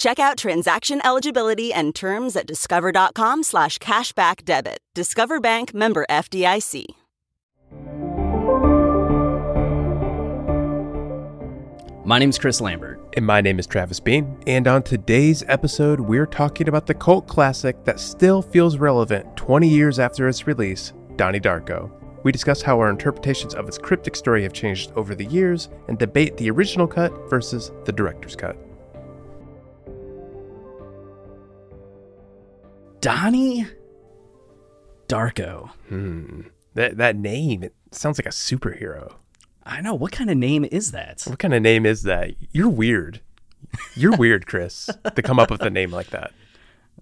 Check out transaction eligibility and terms at discover.com slash cashback debit. Discover Bank member FDIC. My name is Chris Lambert. And my name is Travis Bean. And on today's episode, we're talking about the cult classic that still feels relevant 20 years after its release, Donnie Darko. We discuss how our interpretations of its cryptic story have changed over the years and debate the original cut versus the director's cut. Donnie Darko. Hmm. That that name it sounds like a superhero. I know. What kind of name is that? What kind of name is that? You're weird. You're weird, Chris, to come up with a name like that.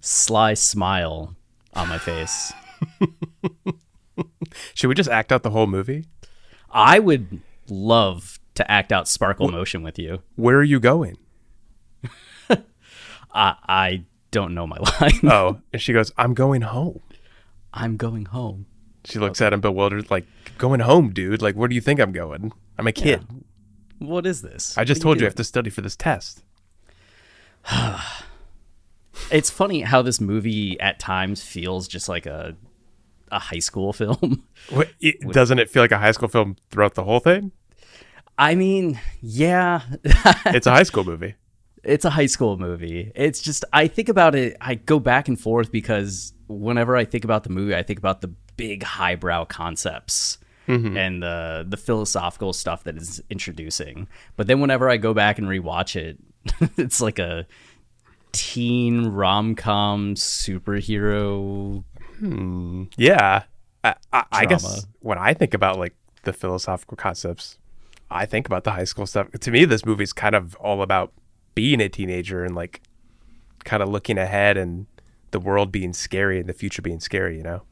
Sly smile on my face. Should we just act out the whole movie? I would love to act out sparkle motion with you. Where are you going? I I don't know my line. Oh, and she goes, "I'm going home." I'm going home. She looks at him bewildered, like, "Going home, dude? Like, where do you think I'm going? I'm a kid. What is this? I just What told you I have to study for this test." It's funny how this movie at times feels just like a a high school film. What, it, doesn't it feel like a high school film throughout the whole thing? I mean, yeah, It's a high school movie. It's a high school movie. It's just I think about it. I go back and forth because whenever I think about the movie, I think about the big highbrow concepts mm-hmm. and the the philosophical stuff that is introducing. But then whenever I go back and rewatch it, it's like a teen rom com superhero. Hmm. Yeah, I, I, I guess when I think about like the philosophical concepts, I think about the high school stuff. To me, this movie's kind of all about being a teenager and like kind of looking ahead and the world being scary and the future being scary. You know?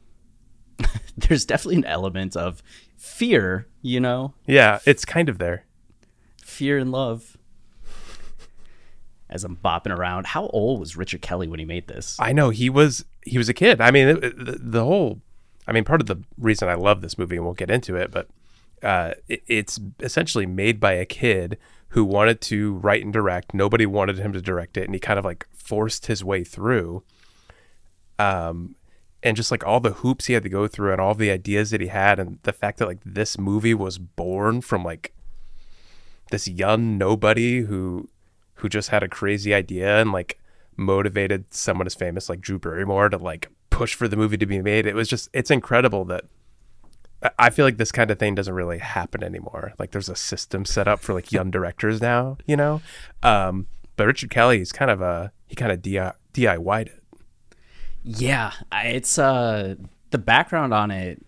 There's definitely an element of fear, you know, Yeah, it's kind of there. fear and love. As I'm bopping around, how old was Richard Kelly when he made this? I know he was he was a kid. I mean, it, the, the whole. I mean, part of the reason I love this movie, and we'll get into it, but uh, it, it's essentially made by a kid who wanted to write and direct. Nobody wanted him to direct it, and he kind of like forced his way through. Um, and just like all the hoops he had to go through, and all the ideas that he had, and the fact that like this movie was born from like this young nobody who who just had a crazy idea and like motivated someone as famous like Drew Barrymore to like push for the movie to be made. It was just it's incredible that I- feel like this kind of thing doesn't really happen anymore. Like there's a system set up for like young directors now, you know. Um, but Richard Kelly is kind of a he kind of DI, DIY'd it. Yeah, it's uh the background on it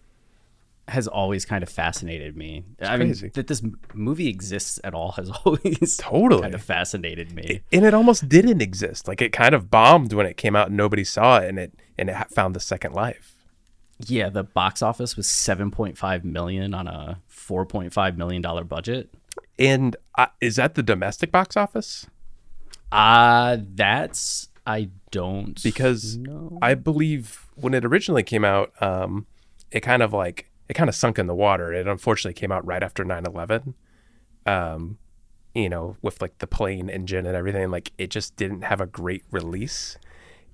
has always kind of fascinated me. I crazy. mean, that this movie exists at all has always Totally. kind of fascinated me. and it almost didn't exist. Like it kind of bombed when it came out and nobody saw it, and it and it found the second life. Yeah, the box office was 7.5 million on a 4.5 million dollar budget. And uh, is that the domestic box office? Uh that's I don't because know. I believe when it originally came out, um, it kind of like it kind of sunk in the water. It unfortunately came out right after 9-11. Um, you know, with like the plane engine and everything, like it just didn't have a great release.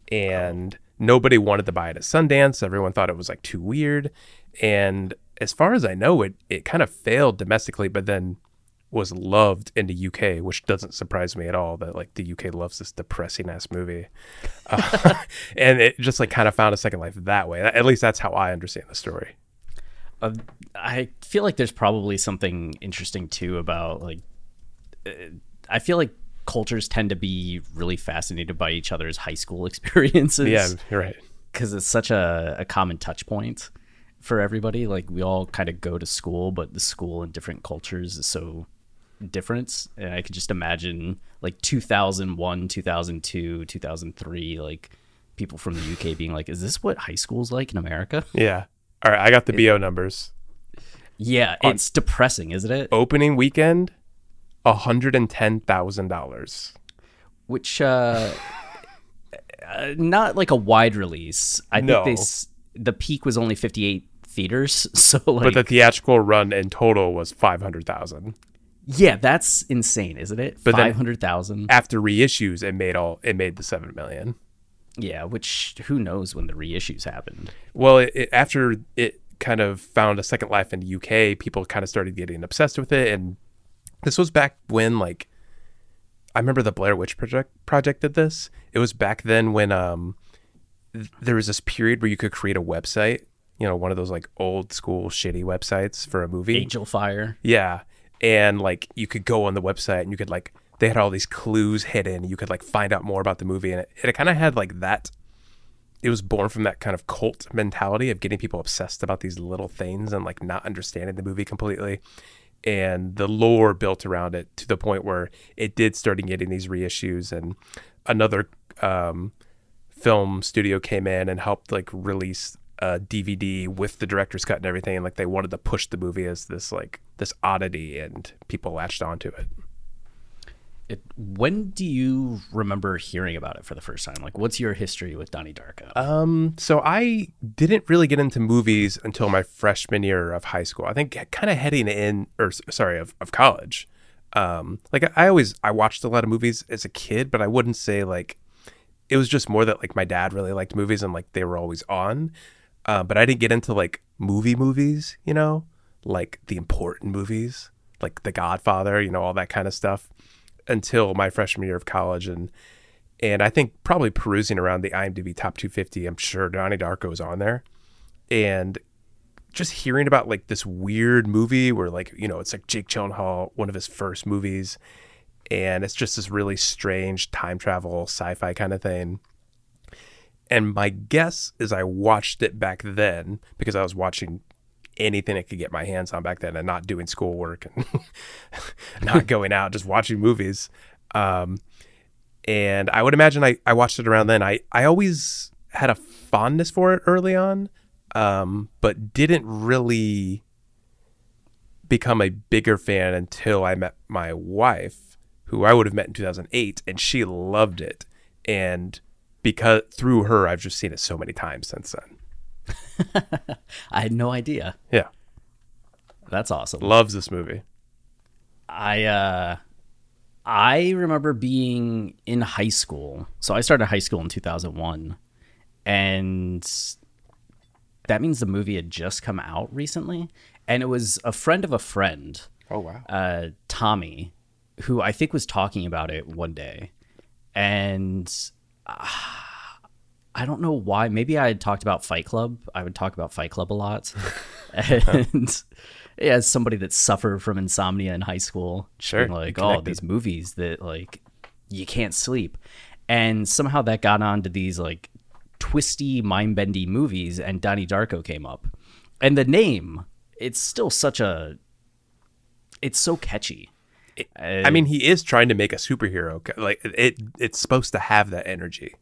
And nobody wanted to buy it at Sundance. Everyone thought it was like too weird. And as far as I know, it it kind of failed domestically, but then was loved in the UK, which doesn't surprise me at all that like the UK loves this depressing ass movie. Uh, and it just like kind of found a second life that way. At least that's how I understand the story. uh, I feel like there's probably something interesting too about like uh, I feel like cultures tend to be really fascinated by each other's high school experiences. Yeah, you're right. because it's such a, a common touch point for everybody. Like we all kind of go to school, but the school in different cultures is so different. And I could just imagine like 2001, 2002, 2003, like people from the UK being like, "Is this what high school's like in America?" Yeah. All right, I got the BO numbers. Yeah, it's depressing, isn't it? Opening weekend, hundred and ten thousand dollars. Which uh, uh not like a wide release. I No. think they the peak was only 58 theaters, so like But the theatrical run in total was five hundred thousand. Yeah, that's insane, isn't it? But then- Five hundred thousand. After reissues, it made all it made the seven million. Yeah, which who knows when the reissues happened? Well, it, it, after it kind of found a second life in the UK, people kind of started getting obsessed with it, and this was back when like I remember the Blair Witch Project project did this. It was back then when um th- there was this period where you could create a website, you know, one of those like old school shitty websites for a movie. Angel Fire. Yeah. And like you could go on the website and you could like they had all these clues hidden. You could like find out more about the movie and it, it kind of had like that it was born from that kind of cult mentality of getting people obsessed about these little things and like not understanding the movie completely. And the lore built around it to the point where it did start getting these reissues and another um, film studio came in and helped like release a DVD with the director's cut and everything. And like they wanted to push the movie as this like this oddity and people latched onto it. It, when do you remember hearing about it for the first time? Like, what's your history with Donnie Darko? Um, so I didn't really get into movies until my freshman year of high school. I think kind of heading in, or sorry, of, of college. Um, like I always, I watched a lot of movies as a kid, but I wouldn't say like, it was just more that like my dad really liked movies and like they were always on. Uh, but I didn't get into like movie movies, you know, like the important movies, like The Godfather, you know, all that kind of stuff until my freshman year of college. And, and I think probably perusing around the IMDb top 250, I'm sure Donnie Darko is on there. And just hearing about like this weird movie where like, you know, it's like Jake Gyllenhaal, one of his first movies. And it's just this really strange time travel sci-fi kind of thing. And my guess is I watched it back then because I was watching anything I could get my hands on back then and not doing schoolwork and not going out, just watching movies. Um, and I would imagine I, I watched it around then. I, I always had a fondness for it early on, um, but didn't really become a bigger fan until I met my wife, who I would have met in 2008, and she loved it. And because through her, I've just seen it so many times since then. I had no idea. Yeah, That's awesome. loves this movie. I uh I remember being in high school. So I started high school in 2001 and that means the movie had just come out recently and it was a friend of a friend, Oh wow. uh Tommy, who I think was talking about it one day. And ah, I don't know why. Maybe I had talked about Fight Club. I would talk about Fight Club a lot. and yeah, as somebody that suffered from insomnia in high school, Sure, like, oh, these movies that like you can't sleep. And somehow that got onto these like twisty, mind bendy movies, and Donnie Darko came up. And the name, it's still such a it's so catchy. I mean, he is trying to make a superhero. Like it, it's supposed to have that energy.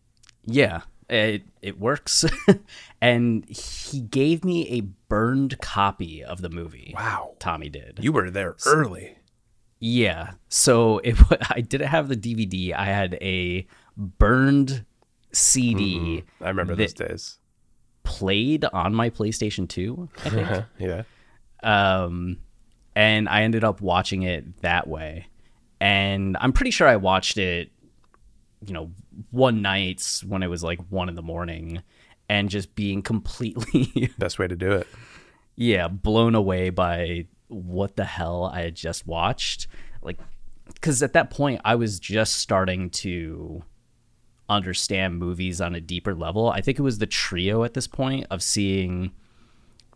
Yeah, it it works. and he gave me a burned copy of the movie. Wow. Tommy did. You were there early. yeah. So it I didn't have the DVD. I had a burned CD I remember those days. played on my PlayStation 2, I think. Yeah. um, and I ended up watching it that way. And I'm pretty sure I watched it, you know, one nights when it was like one in the morning, and just being completely, Best way to do it. yeah, blown away by what the hell I had just watched. Like, because at that point I was just starting to understand movies on a deeper level. I think it was the trio at this point of seeing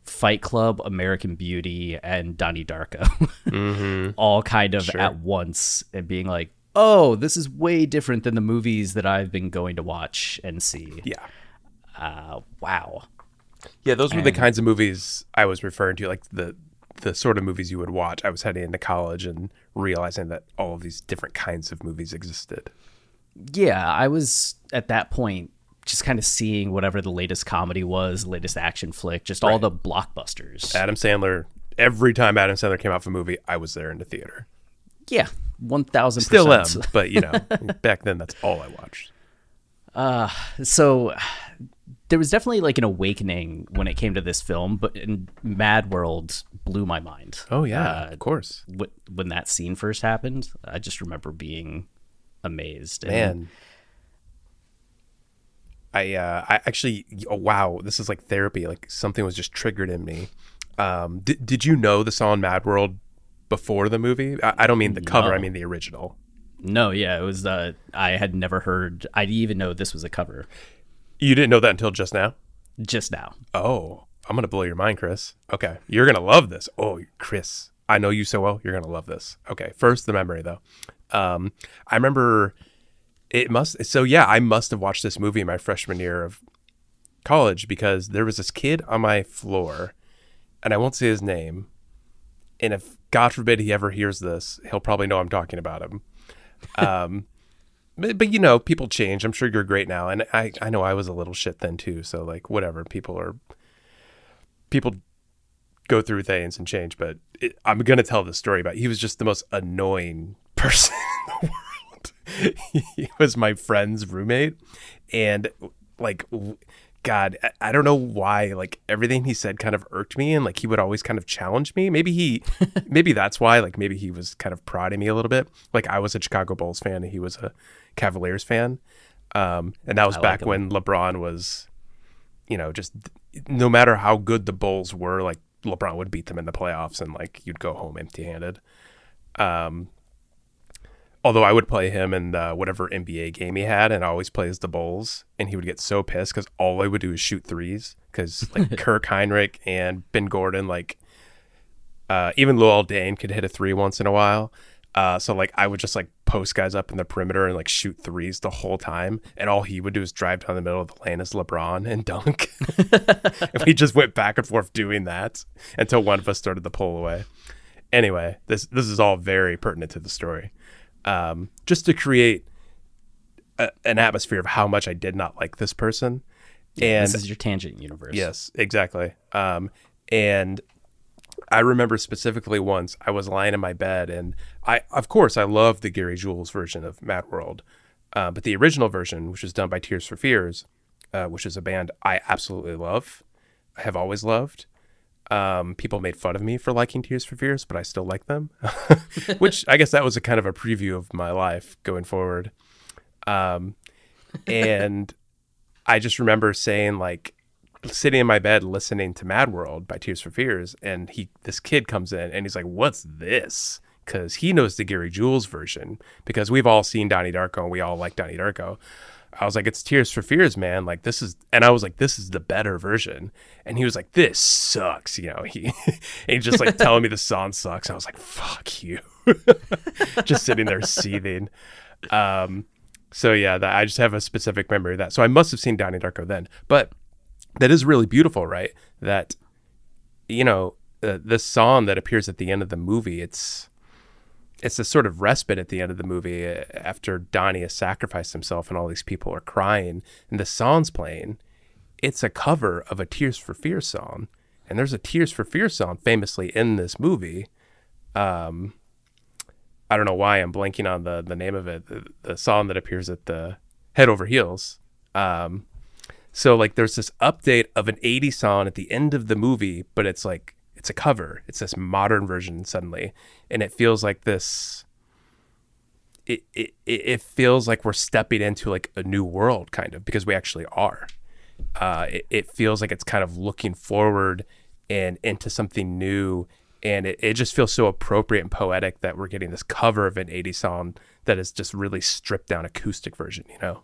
Fight Club, American Beauty, and Donnie Darko, mm-hmm. all kind of sure. at once, and being like, "Oh, this is way different than the movies that I've been going to watch and see." Yeah. Uh, wow. Yeah, those were and, the kinds of movies I was referring to, like the the sort of movies you would watch. I was heading into college and realizing that all of these different kinds of movies existed. Yeah, I was at that point just kind of seeing whatever the latest comedy was, latest action flick, just right. all the blockbusters. Adam Sandler. Every time Adam Sandler came out for a movie, I was there in the theater. Yeah, one thousand. Still am, but you know, back then that's all I watched. Uh, so there was definitely like an awakening when it came to this film, but Mad World blew my mind. Oh yeah, uh, of course. when that scene first happened, I just remember being amazed. Man, I uh, I actually oh, wow, this is like therapy. Like something was just triggered in me. Um, did did you know the song Mad World before the movie? I, I don't mean the cover. No. I mean the original. No, yeah, it was. Uh, I had never heard. I didn't even know this was a cover. You didn't know that until just now. Just now. Oh, I'm gonna blow your mind, Chris. Okay, you're gonna love this. Oh, Chris, I know you so well. You're gonna love this. Okay, first the memory though. Um, I remember it must. So yeah, I must have watched this movie my freshman year of college because there was this kid on my floor, and I won't say his name. And if God forbid he ever hears this, he'll probably know I'm talking about him. Um, but, but you know, people change. I'm sure you're great now, and I I know I was a little shit then too. So like whatever, people are people go through things and change. But it, I'm gonna tell the story about. He was just the most annoying person in the world he was my friend's roommate, and like, God, I don't know why. Like everything he said kind of irked me, and like he would always kind of challenge me. Maybe he, maybe that's why. Like maybe he was kind of prodding me a little bit. Like I was a Chicago Bulls fan, and he was a Cavaliers fan. Um, and that was I back like when LeBron was, you know, just no matter how good the Bulls were, like LeBron would beat them in the playoffs, and like you'd go home empty-handed. Um, Although I would play him in uh, whatever NBA game he had, and I always play as the Bulls, and he would get so pissed because all I would do is shoot threes. Because like Kirk Hinrich and Ben Gordon, like uh, even Luol Deng could hit a three once in a while. Uh, so like I would just like post guys up in the perimeter and like shoot threes the whole time, and all he would do is drive down the middle of the lane as LeBron and dunk. and we just went back and forth doing that until one of us started to pull away. Anyway, this this is all very pertinent to the story um, just to create a, an atmosphere of how much I did not like this person. Yeah, and this is your tangent universe. Yes, exactly. Um, and I remember specifically once I was lying in my bed, and I, of course, I love the Gary Jules version of Mad World, uh, but the original version, which was done by Tears for Fears, uh, which is a band I absolutely love, I have always loved. Um, people made fun of me for liking Tears for Fears, but I still like them, which I guess that was a kind of a preview of my life going forward. Um, and I just remember saying like sitting in my bed listening to Mad World by Tears for Fears, and he this kid comes in and he's like, "What's this?" Because he knows the Gary Jules version because we've all seen Donnie Darko and we all like Donnie Darko. I was like, it's Tears for Fears, man. Like this is, and I was like, this is the better version. And he was like, this sucks. You know, he, he just like telling me the song sucks. I was like, fuck you. just sitting there seething. Um, so yeah, that, I just have a specific memory of that. So I must have seen Donnie Darko then, but that is really beautiful, right? That, you know, uh, this song that appears at the end of the movie, it's, it's a sort of respite at the end of the movie uh, after Donnie has sacrificed himself and all these people are crying and the song's playing. It's a cover of a Tears for Fears song. And there's a Tears for Fears song famously in this movie. Um, I don't know why I'm blanking on the, the name of it, the, the song that appears at the Head Over Heels. Um, so, like, there's this update of an 80s song at the end of the movie, but it's like it's a cover. It's this modern version suddenly, and it feels like this. It, it it feels like we're stepping into like a new world, kind of, because we actually are. Uh, it, it feels like it's kind of looking forward and into something new, and it, it just feels so appropriate and poetic that we're getting this cover of an 80s song that is just really stripped down acoustic version. You know.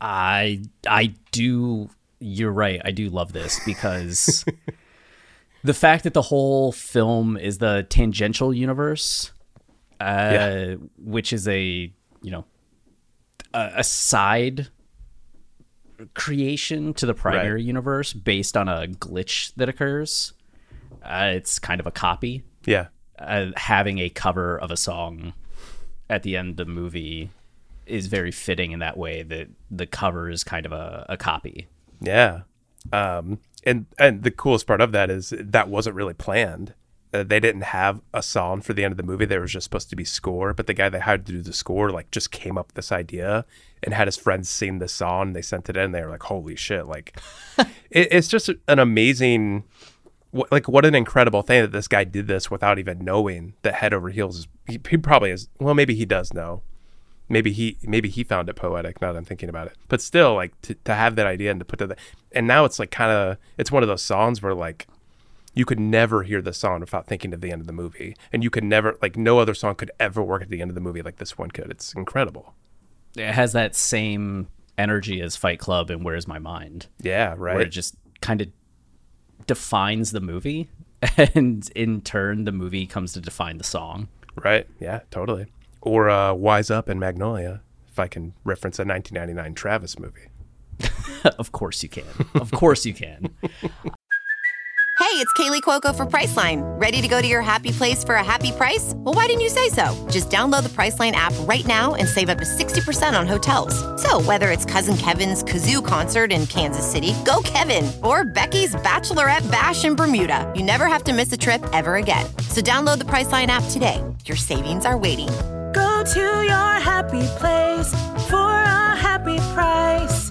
I I do. You're right. I do love this because the fact that the whole film is the tangential universe, uh, Yeah. which is a you know a, a side creation to the primary Right. universe based on a glitch that occurs. Uh, it's kind of a copy. Yeah. Uh, having a cover of a song at the end of the movie is very fitting in that way that the cover is kind of a, a copy. Yeah. Um, and and the coolest part of that is that wasn't really planned. Uh, they didn't have a song for the end of the movie. There was just supposed to be score, but the guy they hired to do the score like just came up with this idea and had his friends sing the song. And They sent it in. They were like, "Holy shit!" Like, it, it's just an amazing, wh- like, what an incredible thing that this guy did this without even knowing that Head Over Heels. Is, he, he probably is. Well, maybe he does know. Maybe he maybe he found it poetic. Now that I'm thinking about it, but still, like to, to have that idea and to put that, and now it's like kind of it's one of those songs where like you could never hear the song without thinking of the end of the movie, and you could never like no other song could ever work at the end of the movie like this one could. It's incredible. It has that same energy as Fight Club and Where's My Mind. Yeah, right. where it just kind of defines the movie and in turn the movie comes to define the song Right. Yeah, totally. Or uh, Wise Up and Magnolia, if I can reference a 1999 Travis movie. of course you can of course you can Hey, it's Kaley Cuoco for Priceline. Ready to go to your happy place for a happy price? Well, why didn't you say so? Just download the Priceline app right now and save up to 60% on hotels. So, whether it's Cousin Kevin's Kazoo concert in Kansas City, go Kevin, or Becky's Bachelorette Bash in Bermuda, you never have to miss a trip ever again. So, download the Priceline app today. Your savings are waiting. Go to your happy place for a happy price.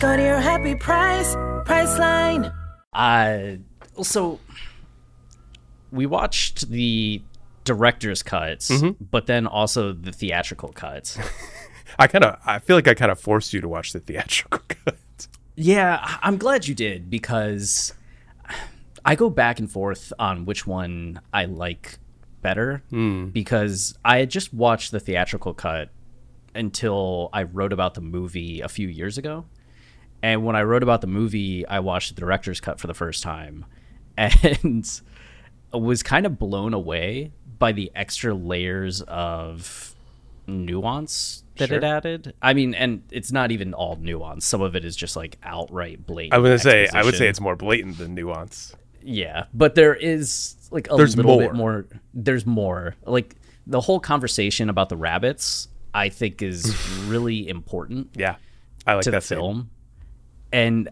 Go to your happy price, Priceline. uh so we watched the director's cuts but then also the theatrical cuts I kind of, I feel like I kind of forced you to watch the theatrical cut. Yeah, I'm glad you did because I go back and forth on which one I like better hmm. because I had just watched the theatrical cut until I wrote about the movie a few years ago. And when I wrote about the movie, I watched the director's cut for the first time and was kind of blown away by the extra layers of nuance that it added. I mean, and it's not even all nuance. Some of it is just like outright blatant. I was gonna say, I would say it's more blatant than nuance. Yeah, but there is like a There's little more. bit more. There's more. Like the whole conversation about the rabbits, I think, is really important Yeah, I like to that scene. film. And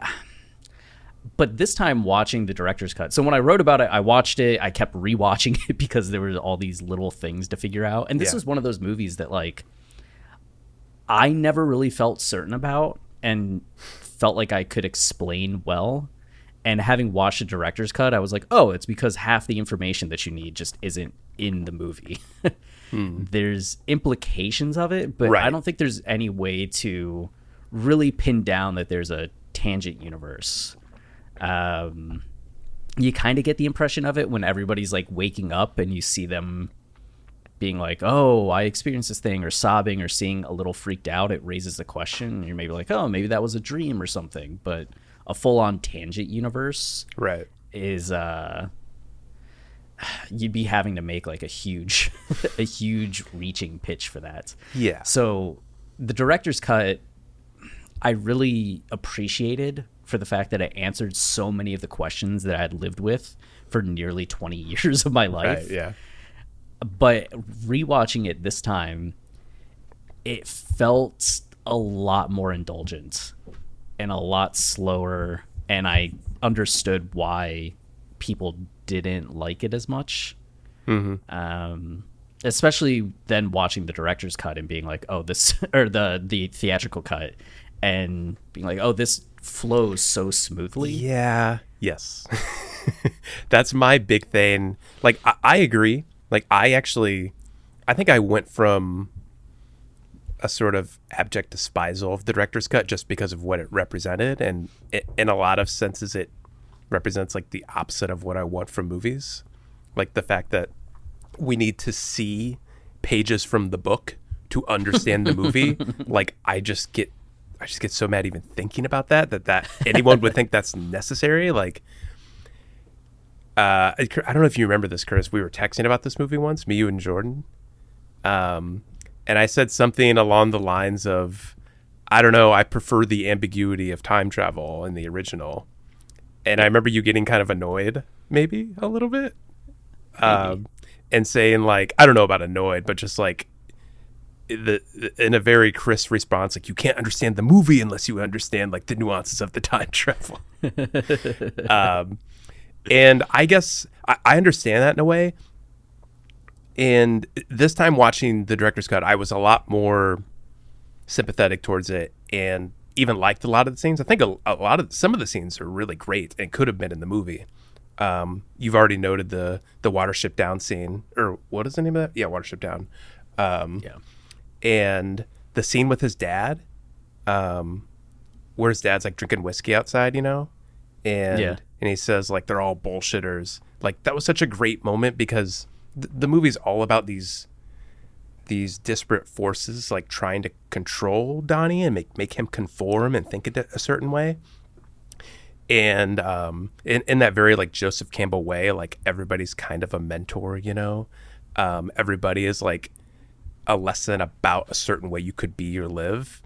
but this time watching the director's cut. So when I wrote about it, I watched it. I kept rewatching it because there were all these little things to figure out. And this Yeah. is one of those movies that like I never really felt certain about and felt like I could explain well. And having watched the director's cut, I was like, oh, it's because half the information that you need just isn't in the movie. There's implications of it, but I don't think there's any way to really pin down that there's a tangent universe. Um, you kind of get the impression of it when everybody's like waking up and you see them being like, "Oh, I experienced this thing," or sobbing, or seeing a little freaked out. It raises the question, you're maybe like, "Oh, maybe that was a dream or something." But a full-on tangent universe Right. is uh you'd be having to make like a huge a huge reaching pitch for that. Yeah. So the director's cut I really appreciated for the fact that it answered so many of the questions that I had lived with for nearly 20 years of my life Right. Yeah. but rewatching it this time, it felt a lot more indulgent and a lot slower, and I understood why people didn't like it as much. Um, especially then watching the director's cut and being like, "Oh, this," or the the theatrical cut, and being like, "Oh, this flows so smoothly." Yeah. Yes. That's my big thing. Like, I, I agree. Like, I actually, I think I went from a sort of abject despisal of the director's cut just because of what it represented. And it, in a lot of senses, it represents like the opposite of what I want from movies. Like the fact that we need to see pages from the book to understand the movie. like, I just get I just get so mad even thinking about that that that anyone would think that's necessary. Like, uh, I don't know if you remember this, Chris. We were texting about this movie once, me, you, and Jordan. Um, and I said something along the lines of, I don't know, I prefer the ambiguity of time travel in the original. And I remember you getting kind of annoyed, maybe a little bit, um, and saying like, I don't know about annoyed, but just like the in a very crisp response, like you can't understand the movie unless you understand like the nuances of the time travel. um, and I guess I, I understand that in a way. And this time watching the director's cut, I was a lot more sympathetic towards it and even liked a lot of the scenes. I think a, a lot of some of the scenes are really great and could have been in the movie. Um, you've already noted the the watership down scene, or what is the name of that? Yeah, watership down. Um, Yeah. and the scene with his dad, um, where his dad's like drinking whiskey outside, you know, and Yeah. and he says like they're all bullshitters. Like that was such a great moment because th- the movie's all about these these disparate forces like trying to control Donnie and make make him conform and think it a certain way. And um, in, in that very like Joseph Campbell way, like everybody's kind of a mentor, you know. Um, everybody is like a lesson about a certain way you could be or live.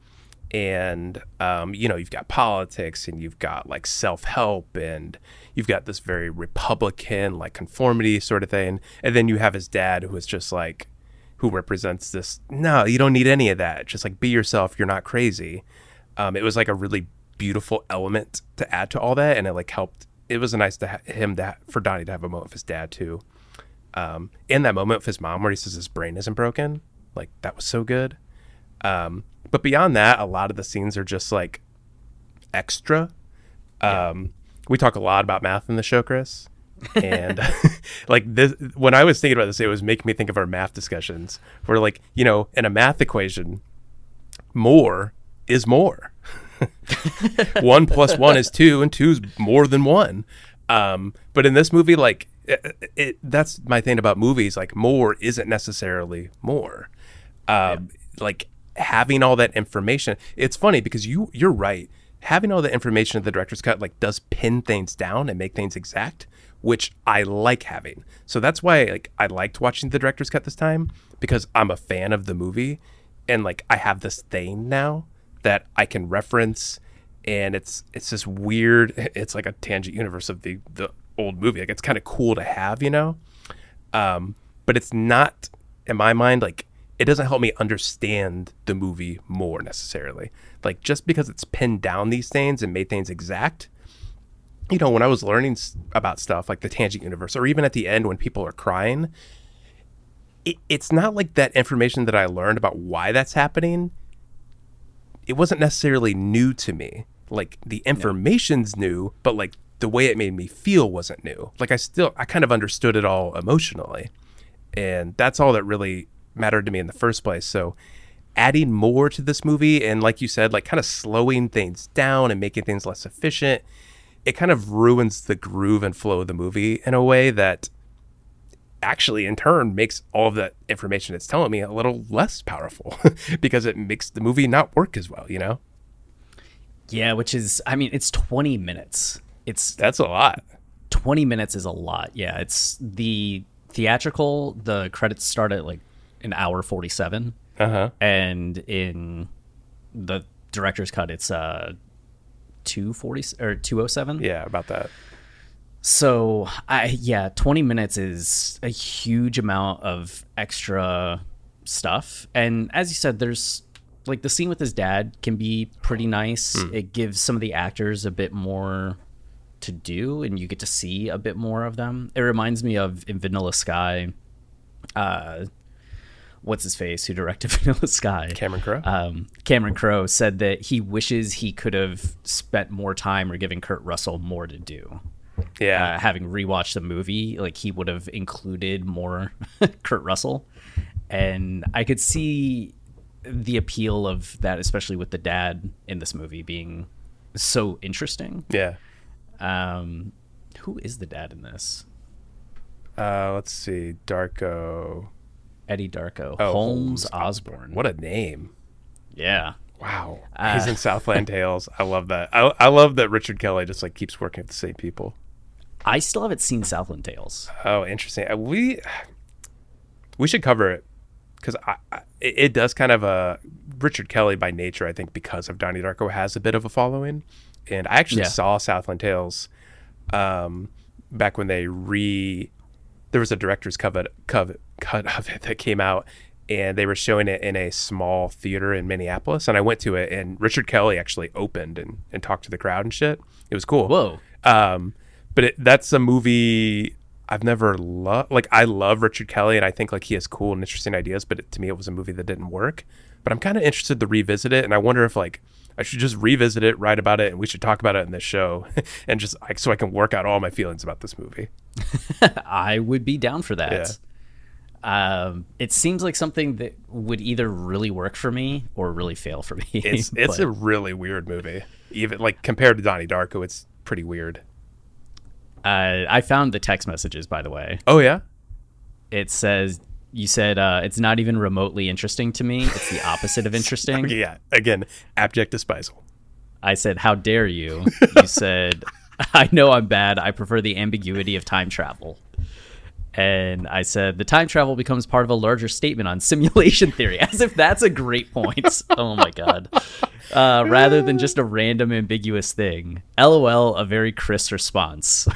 And, um, you know, you've got politics and you've got like self help and you've got this very Republican, like conformity sort of thing. And then you have his dad who is just like, who represents this, no, you don't need any of that. Just like be yourself. You're not crazy. Um, it was like a really beautiful element to add to all that. And it like helped. It was nice to ha- him that for Donnie to have a moment with his dad too. Um, in that moment with his mom where he says his brain isn't broken, like that was so good. Um, but beyond that, a lot of the scenes are just like extra. Um, We talk a lot about math in the show, Chris. and like this, when I was thinking about this, it was making me think of our math discussions. Where like you know, in a math equation, more is more. one plus one is two, and two is more than one. Um, but in this movie, like it, it, that's my thing about movies. Like more isn't necessarily more. Um, Like having all that information. It's funny because you you're right. Having all the information of the director's cut like does pin things down and make things exact, which I like having. So that's why like I liked watching the director's cut this time because I'm a fan of the movie and like I have this thing now that I can reference and it's it's this weird it's like a tangent universe of the the old movie like it's kind of cool to have you know um but it's not in my mind like it doesn't help me understand the movie more necessarily like just because it's pinned down these things and made things exact you know when i was learning about stuff like the tangent universe or even at the end when people are crying it, it's not like that information that i learned about why that's happening it wasn't necessarily new to me. Like the information's new, but like the way it made me feel wasn't new. Like I still I kind of understood it all emotionally. And that's all that really mattered to me in the first place. So adding more to this movie and like you said, like kind of slowing things down and making things less efficient, it kind of ruins the groove and flow of the movie in a way that actually in turn makes all of that information it's telling me a little less powerful because it makes the movie not work as well, you know? Yeah, which is, I mean, it's 20 minutes. It's That's a lot. 20 minutes is a lot. Yeah, it's the theatrical, the credits start at like an hour 47. Uh-huh. And in the director's cut, it's uh 240 or 207. Yeah, about that. So I yeah, 20 minutes is a huge amount of extra stuff. And as you said, there's like the scene with his dad can be pretty nice. It gives some of the actors a bit more to do and you get to see a bit more of them. It reminds me of in Vanilla Sky uh what's his face who directed Vanilla Sky? Cameron Crowe? um, Cameron Crowe said that he wishes he could have spent more time or given Kurt Russell more to do. yeah. Uh, having rewatched the movie, like he would have included more Kurt Russell, and I could see the appeal of that, especially with the dad in this movie being so interesting. yeah. Um, who is the dad in this? Uh, let's see. Darko. Eddie Darko, Oh, Holmes Holmes Osborne. What a name. Yeah, Wow. Uh, He's in Southland Tales. I love that. I, I love that Richard Kelly just like keeps working with the same people. I still haven't seen Southland Tales. Oh, interesting. Uh, We we should cover it because I, I, it it does kind of a Richard Kelly by nature. I think because of Donnie Darko has a bit of a following, and I actually Yeah. saw Southland Tales um, back when they re there was a director's cut cut cut of it that came out. And they were showing it in a small theater in Minneapolis, and I went to it. And Richard Kelly actually opened and, and talked to the crowd and shit. It was cool. Whoa. Um, but it, that's a movie I've never loved. Like I love Richard Kelly, and I think like he has cool and interesting ideas. But it, to me, it was a movie that didn't work. But I'm kind of interested to revisit it, and I wonder if like I should just revisit it, write about it, and we should talk about it in this show, and just like so I can work out all my feelings about this movie. I would be down for that. Um, it seems like something that would either really work for me or really fail for me. It's it's But, a really weird movie, even like compared to Donnie Darko, it's pretty weird. uh, I found the text messages, by the way. Oh yeah, It says you said uh, it's not even remotely interesting to me. It's the opposite of interesting. okay, yeah. Again, abject disposal. I said, "How dare you?" You said, "I know I'm bad. I prefer the ambiguity of time travel." And I said, "The time travel becomes part of a larger statement on simulation theory, as if that's a great point." oh my god! Uh, rather than just a random ambiguous thing. LOL, a very crisp response.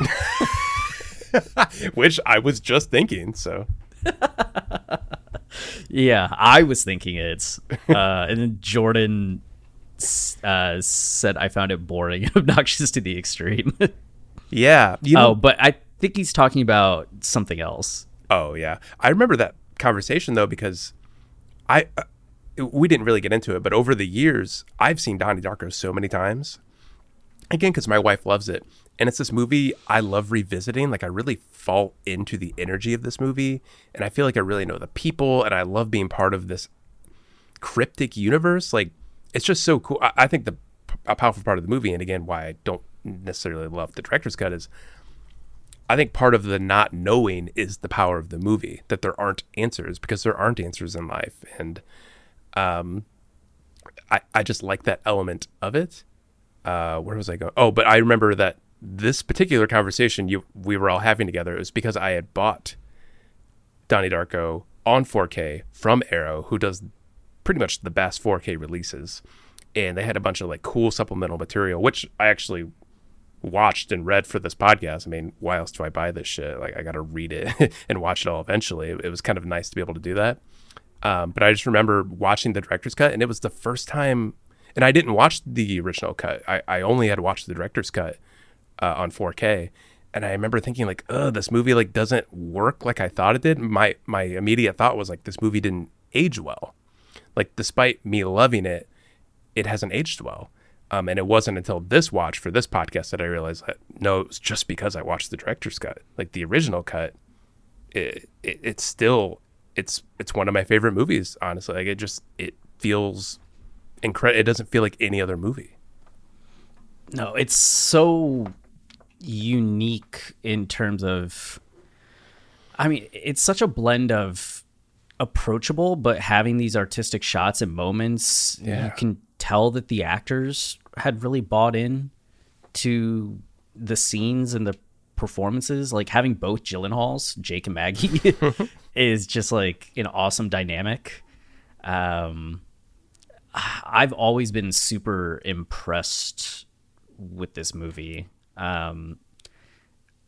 Which I was just thinking. So yeah, I was thinking it. Uh, and then Jordan uh, said, "I found it boring and obnoxious to the extreme." yeah, you know, oh, but I think he's talking about something else. Oh yeah, I remember that conversation though because I uh, we didn't really get into it, but over the years I've seen Donnie Darko so many times. Again, because my wife loves it, and it's this movie I love revisiting. Like I really fall into the energy of this movie, and I feel like I really know the people, and I love being part of this cryptic universe. Like it's just so cool. I, I think the a powerful part of the movie, and again, why I don't necessarily love the director's cut is I think part of the not knowing is the power of the movie that there aren't answers because there aren't answers in life, and um, I I just like that element of it. Uh, where was I going? Oh, but I remember that this particular conversation you we were all having together it was because I had bought Donnie Darko on 4K from Arrow, who does pretty much the best 4K releases, and they had a bunch of like cool supplemental material, which I actually watched and read for this podcast. I mean, why else do I buy this shit? Like, I got to read it and watch it all eventually. It, was kind of nice to be able to do that. Um, but I just remember watching the director's cut, and it was the first time. And I didn't watch the original cut. I, I only had watched the director's cut uh, on 4K. And I remember thinking like, "Oh, this movie like doesn't work like I thought it did." My my immediate thought was like, "This movie didn't age well." Like, despite me loving it, it hasn't aged well. Um, and it wasn't until this watch for this podcast that I realized that no, it was just because I watched the director's cut. Like the original cut, it, it it's still it's it's one of my favorite movies. Honestly, like it just it feels incredible. It doesn't feel like any other movie. No, it's so unique in terms of. I mean, it's such a blend of approachable, but having these artistic shots and moments, Yeah. you can tell that the actors had really bought in to the scenes and the performances. Like having both Gyllenhaals, Jake and Maggie, is just like an awesome dynamic. Um, I've always been super impressed with this movie. Um,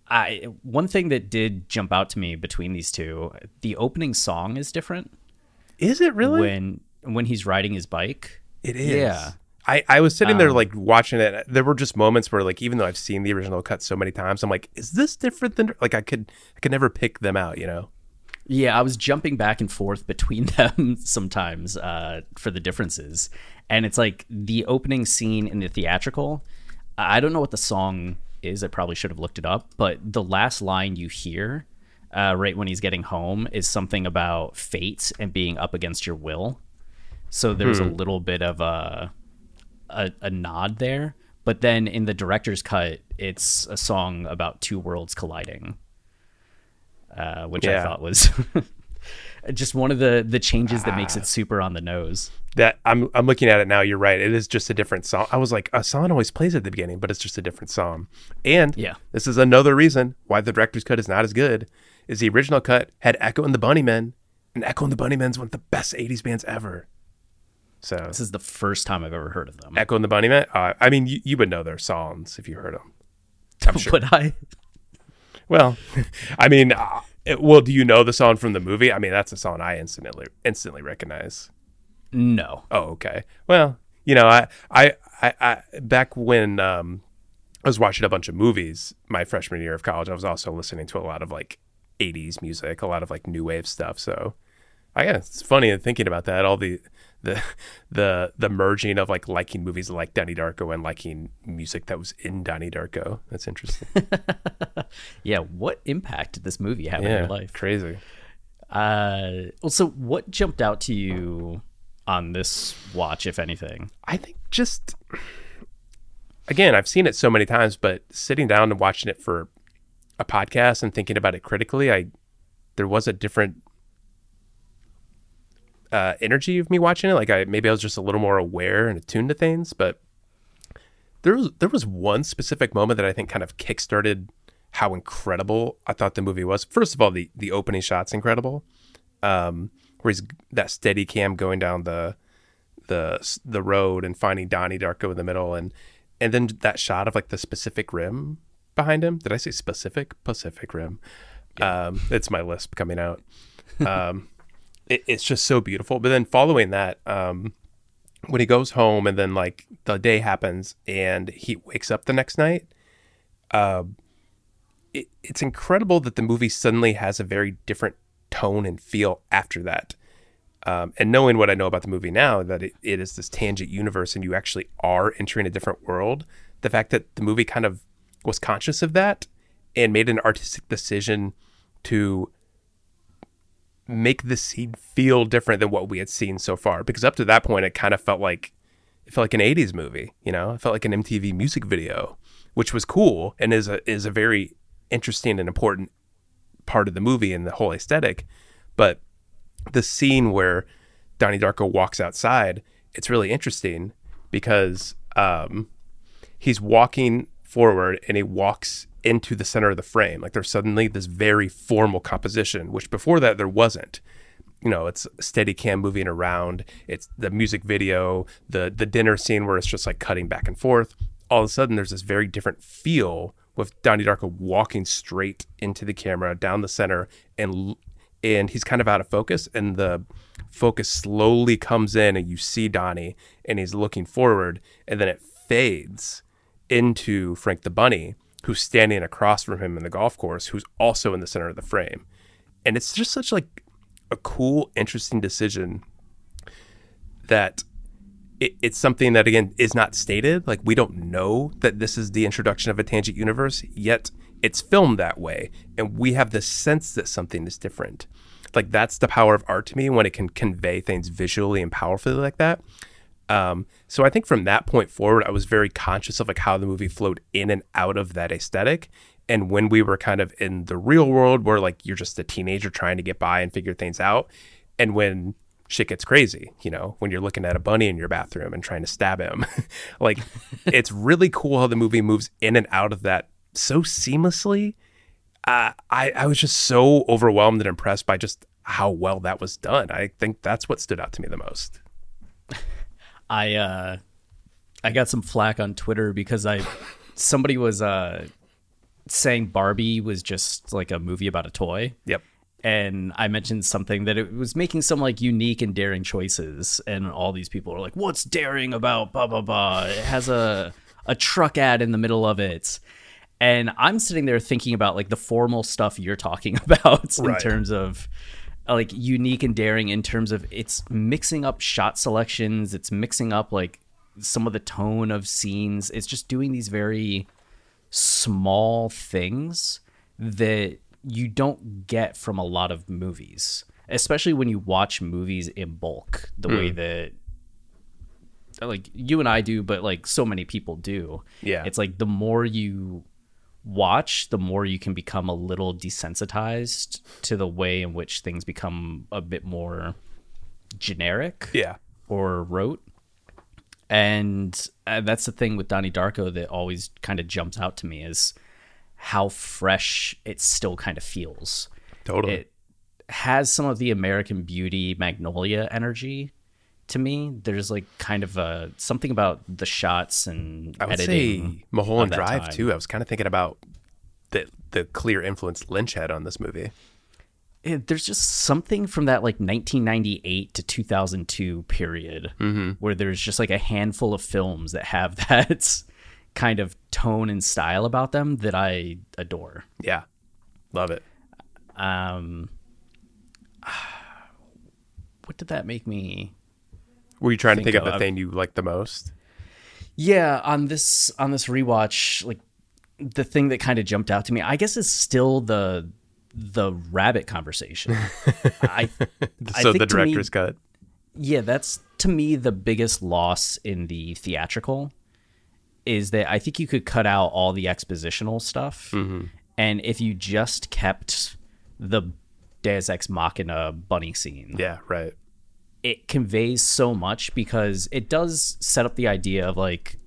I one thing that did jump out to me between these two, the opening song is different Is it really? when when he's riding his bike. It is. Yeah. I, I was sitting there Um, like watching it. There were just moments where like even though I've seen the original cut so many times, I'm like, is this different than like I could I could never pick them out, you know? Yeah, I was jumping back and forth between them sometimes uh, for the differences, and it's like the opening scene in the theatrical. I don't know what the song is. I probably should have looked it up, but the last line you hear uh, right when he's getting home is something about fate and being up against your will. So there's a little bit of a, a a nod there, but then in the director's cut, it's a song about two worlds colliding, uh, which I thought was just one of the the changes that makes it super on the nose. that I'm I'm looking at it now. You're right. It is just a different song. I was like, a song always plays at the beginning, but it's just a different song. And Yeah. this is another reason why the director's cut is not as good. Is the original cut had Echo and the Bunnymen, and Echo and the Bunnymen's one of the best '80s bands ever. So This is the first time I've ever heard of them. Echo and the Bunnymen. Uh, I mean, you, you would know their songs if you heard them. I'm sure. Would I? Well, I mean, uh, well, do you know the song from the movie? I mean, that's a song I instantly instantly recognize. No. Oh, okay. Well, you know, I, I, I, I back when um, I was watching a bunch of movies my freshman year of college, I was also listening to a lot of like '80s music, a lot of like new wave stuff. So, I guess it's funny in thinking about that. All the the the the merging of like liking movies like Donnie Darko and liking music that was in Donnie Darko. That's interesting. Yeah. What impact did this movie have in your life? crazy. Uh, well, so what jumped out to you on this watch, if anything? I think just again, I've seen it so many times, but sitting down and watching it for a podcast and thinking about it critically, I there was a different uh, energy of me watching it. Like I maybe I was just a little more aware and attuned to things, but there was there was one specific moment that I think kind of kickstarted how incredible I thought the movie was. First of all, the the opening shot's incredible. Um, where he's that steady cam going down the the the road and finding Donnie Darko in the middle and and then that shot of like the specific rim behind him. Did I say specific Pacific Rim? Um, it's my lisp coming out. Um, it, it's just so beautiful. But then following that, um, when he goes home and then like the day happens and he wakes up the next night, uh, it, it's incredible that the movie suddenly has a very different tone and feel after that. Um, and knowing what I know about the movie now, that it, it is this tangent universe and you actually are entering a different world, the fact that the movie kind of was conscious of that and made an artistic decision to make the scene feel different than what we had seen so far. Because up to that point, it kind of felt like it felt like an '80s movie. You know, it felt like an MTV music video, which was cool and is a is a very interesting and important part of the movie and the whole aesthetic. But the scene where Donnie Darko walks outside, it's really interesting because um, he's walking forward and he walks into the center of the frame. Like there's suddenly this very formal composition, which before that there wasn't. You know, it's steady cam moving around. It's the music video, the the dinner scene where it's just like cutting back and forth. All of a sudden, there's this very different feel with Donnie Darko walking straight into the camera down the center, and and he's kind of out of focus, and the focus slowly comes in, and you see Donnie, and he's looking forward, and then it fades into Frank the Bunny, who's standing across from him in the golf course, who's also in the center of the frame. And it's just such like a cool, interesting decision that it, it's something that again is not stated. Like we don't know that this is the introduction of a tangent universe, yet it's filmed that way. And we have the sense that something is different. Like that's the power of art to me when it can convey things visually and powerfully like that. Um, so I think from that point forward, I was very conscious of like how the movie flowed in and out of that aesthetic. And when we were kind of in the real world, where like you're just a teenager trying to get by and figure things out, and when shit gets crazy, you know, when you're looking at a bunny in your bathroom and trying to stab him, like it's really cool how the movie moves in and out of that so seamlessly. Uh, I I was just so overwhelmed and impressed by just how well that was done. I think that's what stood out to me the most. I uh I got some flack on Twitter because I somebody was uh saying Barbie was just like a movie about a toy. Yep. And I mentioned something that it was making some like unique and daring choices, and all these people are like, "What's daring about blah blah blah?" It has a a truck ad in the middle of it, and I'm sitting there thinking about like the formal stuff you're talking about in Right. terms of Uh, like unique and daring in terms of it's mixing up shot selections, it's mixing up like some of the tone of scenes. It's just doing these very small things that you don't get from a lot of movies, especially when you watch movies in bulk, the way hmm. that like you and I do, but like so many people do. Yeah. It's like the more you watch, the more you can become a little desensitized to the way in which things become a bit more generic Yeah. or rote. And uh, that's the thing with Donnie Darko that always kind of jumps out to me is how fresh it still kind of feels. Totally. It has some of the American Beauty Magnolia energy to me. There's like kind of a something about the shots and I would editing say Mulholland Drive time. too. I was kind of thinking about the the clear influence Lynch had on this movie. it, there's just something from that like 1998 to 2002 period Mm-hmm. where there's just like a handful of films that have that kind of tone and style about them that I adore. Yeah. Love it. Um, what did that make me? Were you trying to Think think of the thing you liked the most? Yeah, on this on this rewatch, like the thing that kind of jumped out to me, I guess, is still the the rabbit conversation. I, I so think the to me- director's cut. yeah, that's to me the biggest loss in the theatrical is that I think you could cut out all the expositional stuff, mm-hmm. and if you just kept the Deus Ex Machina bunny scene, Yeah, right. It conveys so much because it does set up the idea of like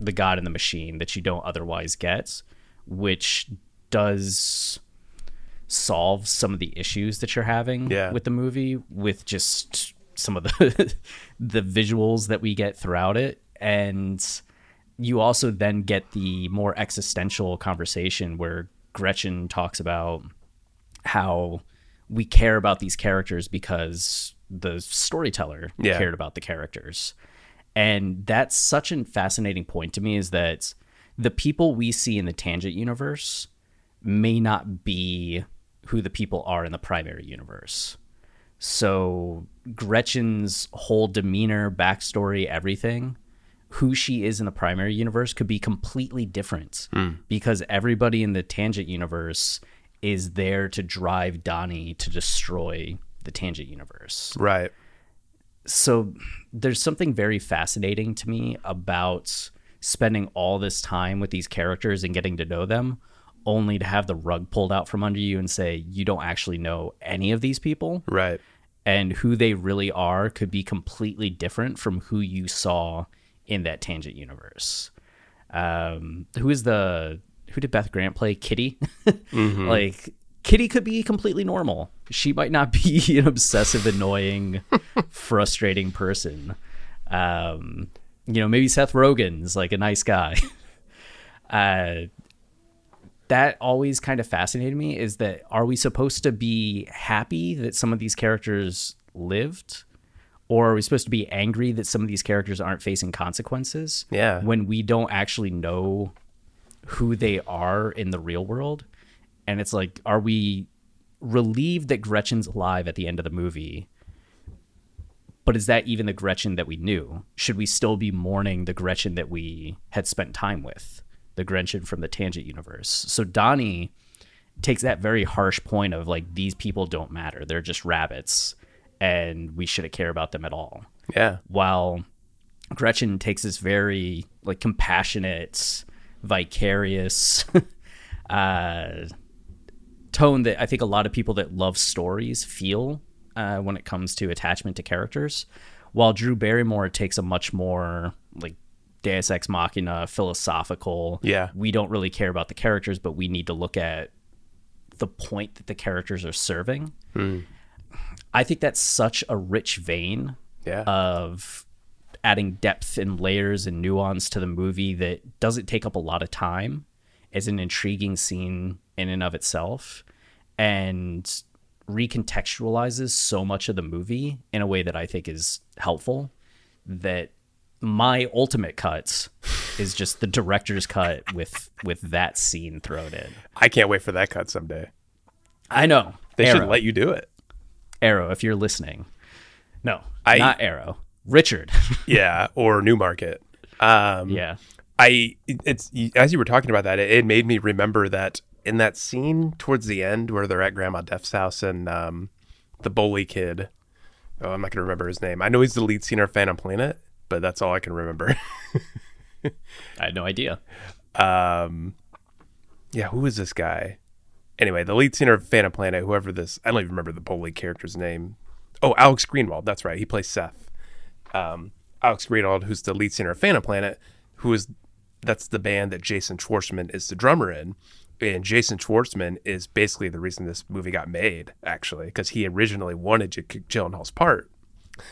the god and the machine that you don't otherwise get, which does solve some of the issues that you're having Yeah. with the movie with just some of the the visuals that we get throughout it and you also then get the more existential conversation where Gretchen talks about how we care about these characters because the storyteller Yeah. cared about the characters. And that's such a fascinating point to me is that the people we see in the tangent universe may not be who the people are in the primary universe. So Gretchen's whole demeanor, backstory, everything, who she is in the primary universe could be completely different hmm. because everybody in the tangent universe is there to drive Donnie to destroy the tangent universe. Right. so there's something very fascinating to me about spending all this time with these characters and getting to know them only to have the rug pulled out from under you and say you don't actually know any of these people. Right. and who they really are could be completely different from who you saw in that tangent universe. Um who is the who did beth grant play? Kitty? Like kitty could be completely normal. She might not be an obsessive annoying frustrating person. Um you know maybe seth rogen's like a nice guy. Uh that always kind of fascinated me is that are we supposed to be happy that some of these characters lived? Or are we supposed to be angry that some of these characters aren't facing consequences Yeah. when we don't actually know who they are in the real world and it's like are we relieved that Gretchen's alive at the end of the movie but is that even the Gretchen that we knew? Should we still be mourning the Gretchen that we had spent time with, the Gretchen from the Tangent universe? So Donnie takes that very harsh point of like these people don't matter; they're just rabbits, and we shouldn't care about them at all. Yeah. While Gretchen takes this very like compassionate, vicarious uh, tone that I think a lot of people that love stories feel uh, when it comes to attachment to characters. While Drew Barrymore takes a much more like Deus Ex Machina, philosophical. Yeah. we don't really care about the characters, but we need to look at the point that the characters are serving. I think that's such a rich vein Yeah. of adding depth and layers and nuance to the movie that doesn't take up a lot of time is an intriguing scene in and of itself and recontextualizes so much of the movie in a way that I think is helpful that my ultimate cut is just the director's cut with with that scene thrown in. I can't wait for that cut someday. I know. They Arrow. should let you do it. Arrow if you're listening. No, I- not Arrow. Richard. Yeah. or Newmarket. Um, yeah. I it's as you were talking about that, it, it made me remember that in that scene towards the end where they're at Grandma Death's house and um, the bully kid. Oh, I'm not gonna remember his name. I know he's the lead singer of Phantom Planet, but that's all I can remember. I had no idea. um, yeah, who is this guy? Anyway, the lead singer of Phantom Planet, whoever this, I don't even remember the bully character's name. Oh, Alex Greenwald. That's right. He plays Seth. Um, Alex Greenwald, who's the lead singer of Phantom Planet, who is that's the band that Jason Schwartzman is the drummer in. And Jason Schwartzman is basically the reason this movie got made, actually, because he originally wanted Jake Gyllenhaal's part.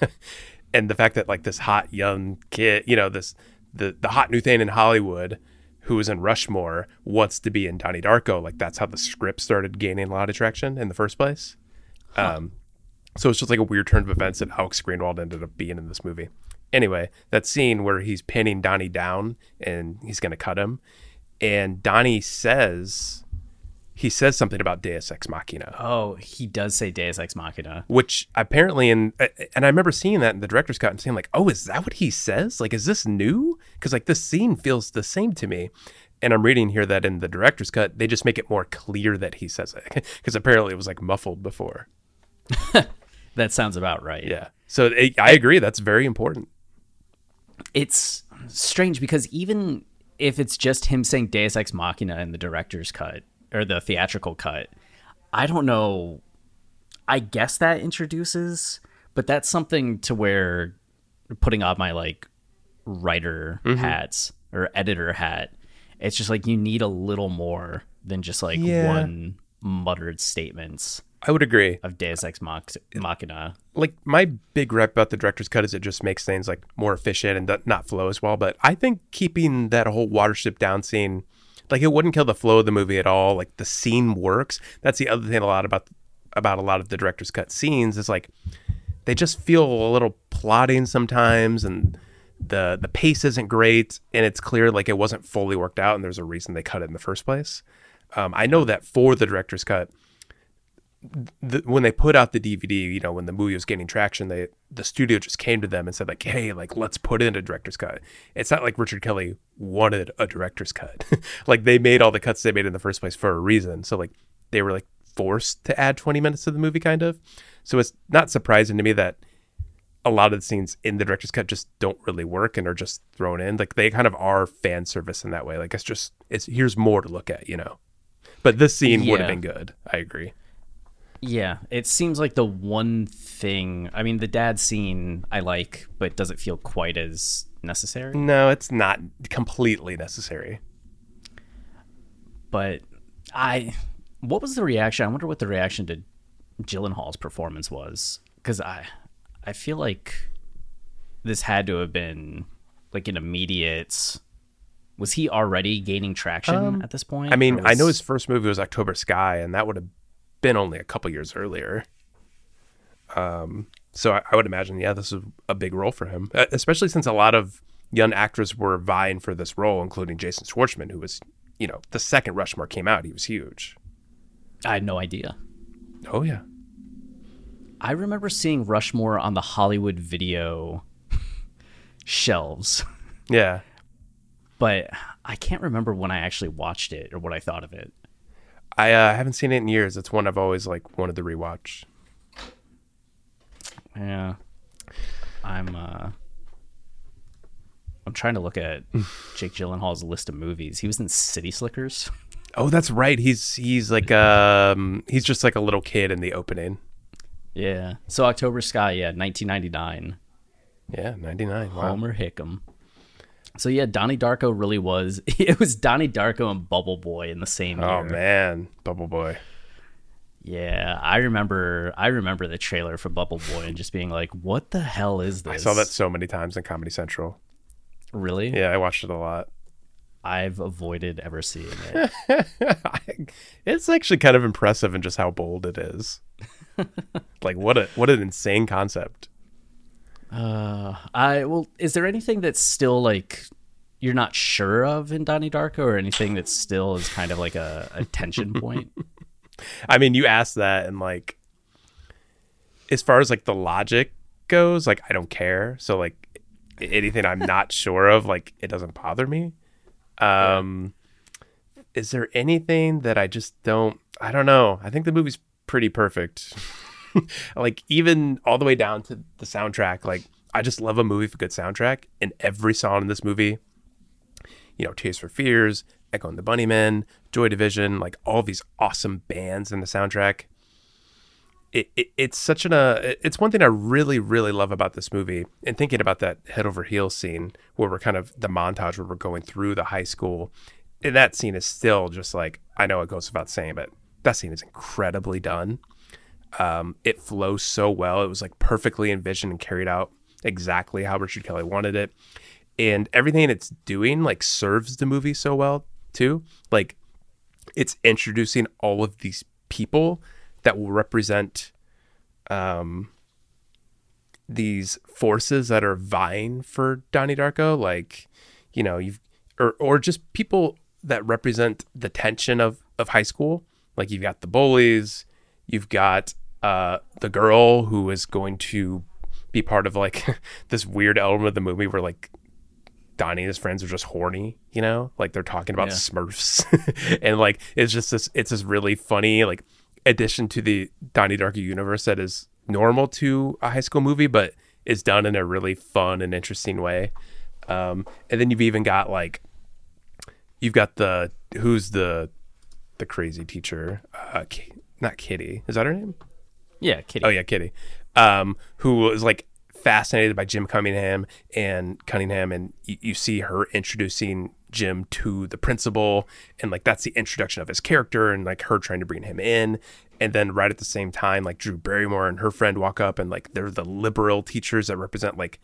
and the fact that like this hot young kid, you know, this the the hot new thing in Hollywood who was in Rushmore wants to be in Donnie Darko. Like that's how the script started gaining a lot of traction in the first place. Huh. Um, so it's just like a weird turn of events that Alex Greenwald ended up being in this movie. Anyway, that scene where he's pinning Donnie down and he's going to cut him, and Donnie says he says something about Deus Ex Machina. Oh, he does say Deus Ex Machina, which apparently in and I remember seeing that in the director's cut and saying like, "Oh, is that what he says? Like, is this new?" Because like this scene feels the same to me. And I'm reading here that in the director's cut, they just make it more clear that he says it because apparently it was like muffled before. that sounds about right. Yeah. So it, I agree. That's very important. It's strange because even if it's just him saying Deus Ex Machina in the director's cut, or the theatrical cut. I don't know. I guess that introduces, but that's something to where putting on my like writer mm-hmm. hats or editor hat. It's just like you need a little more than just like yeah. one muttered statements. I would agree. Of Deus Ex Machina. Like my big rep about the director's cut is it just makes things like more efficient and not flow as well. But I think keeping that whole watership down scene like it wouldn't kill the flow of the movie at all. Like the scene works. That's the other thing a lot about about a lot of the director's cut scenes is like they just feel a little plotting sometimes and the the pace isn't great and it's clear like it wasn't fully worked out and there's a reason they cut it in the first place. Um, I know that for the director's cut, the, when they put out the DVD, you know, when the movie was gaining traction, they the studio just came to them and said like, "Hey, like let's put in a director's cut." It's not like Richard Kelly wanted a director's cut. like they made all the cuts they made in the first place for a reason. So like they were like forced to add 20 minutes to the movie kind of. So it's not surprising to me that a lot of the scenes in the director's cut just don't really work and are just thrown in. Like they kind of are fan service in that way. Like it's just it's here's more to look at, you know. But this scene yeah. would have been good. I agree. Yeah, it seems like the one thing. I mean, the dad scene I like, but does it feel quite as necessary? No, it's not completely necessary. But I, what was the reaction? I wonder what the reaction to Gyllenhaal's performance was, because I, I feel like this had to have been like an immediate. Was he already gaining traction um, at this point? I mean, was... I know his first movie was October Sky, and that would have been only a couple years earlier. Um, so I, I, would imagine, yeah, this is a big role for him, especially since a lot of young actors were vying for this role, including Jason Schwartzman, who was, you know, the second Rushmore came out, he was huge. I had no idea. Oh yeah. I remember seeing Rushmore on the Hollywood video shelves. Yeah. But I can't remember when I actually watched it or what I thought of it. I uh, haven't seen it in years. It's one I've always like wanted to rewatch. Yeah, I'm. uh I'm trying to look at Jake Gyllenhaal's list of movies. He was in City Slickers. Oh, that's right. He's he's like um he's just like a little kid in the opening. Yeah. So October Sky, yeah, 1999. Yeah, 99. Wow. Homer Hickam. So yeah, Donnie Darko really was. It was Donnie Darko and Bubble Boy in the same oh, year. Oh man, Bubble Boy. Yeah, I remember. I remember the trailer for Bubble Boy and just being like, "What the hell is this?" I saw that so many times in Comedy Central. Really? Yeah, I watched it a lot. I've avoided ever seeing it. it's actually kind of impressive in just how bold it is. like what a what an insane concept. Uh, I well, is there anything that's still like you're not sure of in Donnie Darko, or anything that still is kind of like a, a tension point? I mean, you asked that, and like, as far as like the logic goes, like I don't care. So like, anything I'm not sure of, like it doesn't bother me. Um, is there anything that I just don't? I don't know. I think the movie's pretty perfect. like even all the way down to the soundtrack. Like I just love a movie with a good soundtrack, and every song in this movie, you know, Tears for Fears, Echo and the Bunnymen, Joy Division, like all these awesome bands in the soundtrack. It, it, it's such an uh, it's one thing I really really love about this movie and thinking about that head over heels scene where we're kind of the montage where we're going through the high school and that scene is still just like I know it goes without saying but that scene is incredibly done um, it flows so well. It was like perfectly envisioned and carried out exactly how Richard Kelly wanted it. And everything it's doing like serves the movie so well too. Like it's introducing all of these people that will represent um these forces that are vying for Donnie Darko. Like you know you've or or just people that represent the tension of of high school. Like you've got the bullies you've got uh the girl who is going to be part of like this weird element of the movie where like Donnie and his friends are just horny, you know, like they're talking about Yeah. Smurfs, and like it's just this, it's this really funny like addition to the Donnie Darko universe that is normal to a high school movie, but is done in a really fun and interesting way. Um, and then you've even got like, you've got the who's the the crazy teacher, uh, not Kitty, is that her name? Yeah, Kitty. Oh yeah, Kitty. Um, who was like fascinated by Jim Cunningham and Cunningham, and you, you see her introducing Jim to the principal, and like that's the introduction of his character, and like her trying to bring him in, and then right at the same time, like Drew Barrymore and her friend walk up, and like they're the liberal teachers that represent like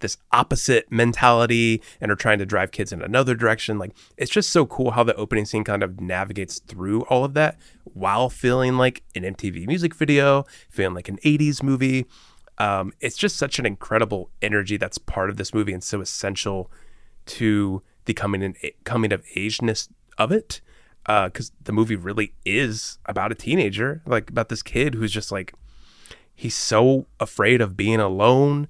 this opposite mentality and are trying to drive kids in another direction. Like it's just so cool how the opening scene kind of navigates through all of that while feeling like an MTV music video, feeling like an 80s movie. Um, it's just such an incredible energy that's part of this movie and so essential to the coming in coming of ageness of it. Because the movie really is about a teenager, like about this kid who's just like he's so afraid of being alone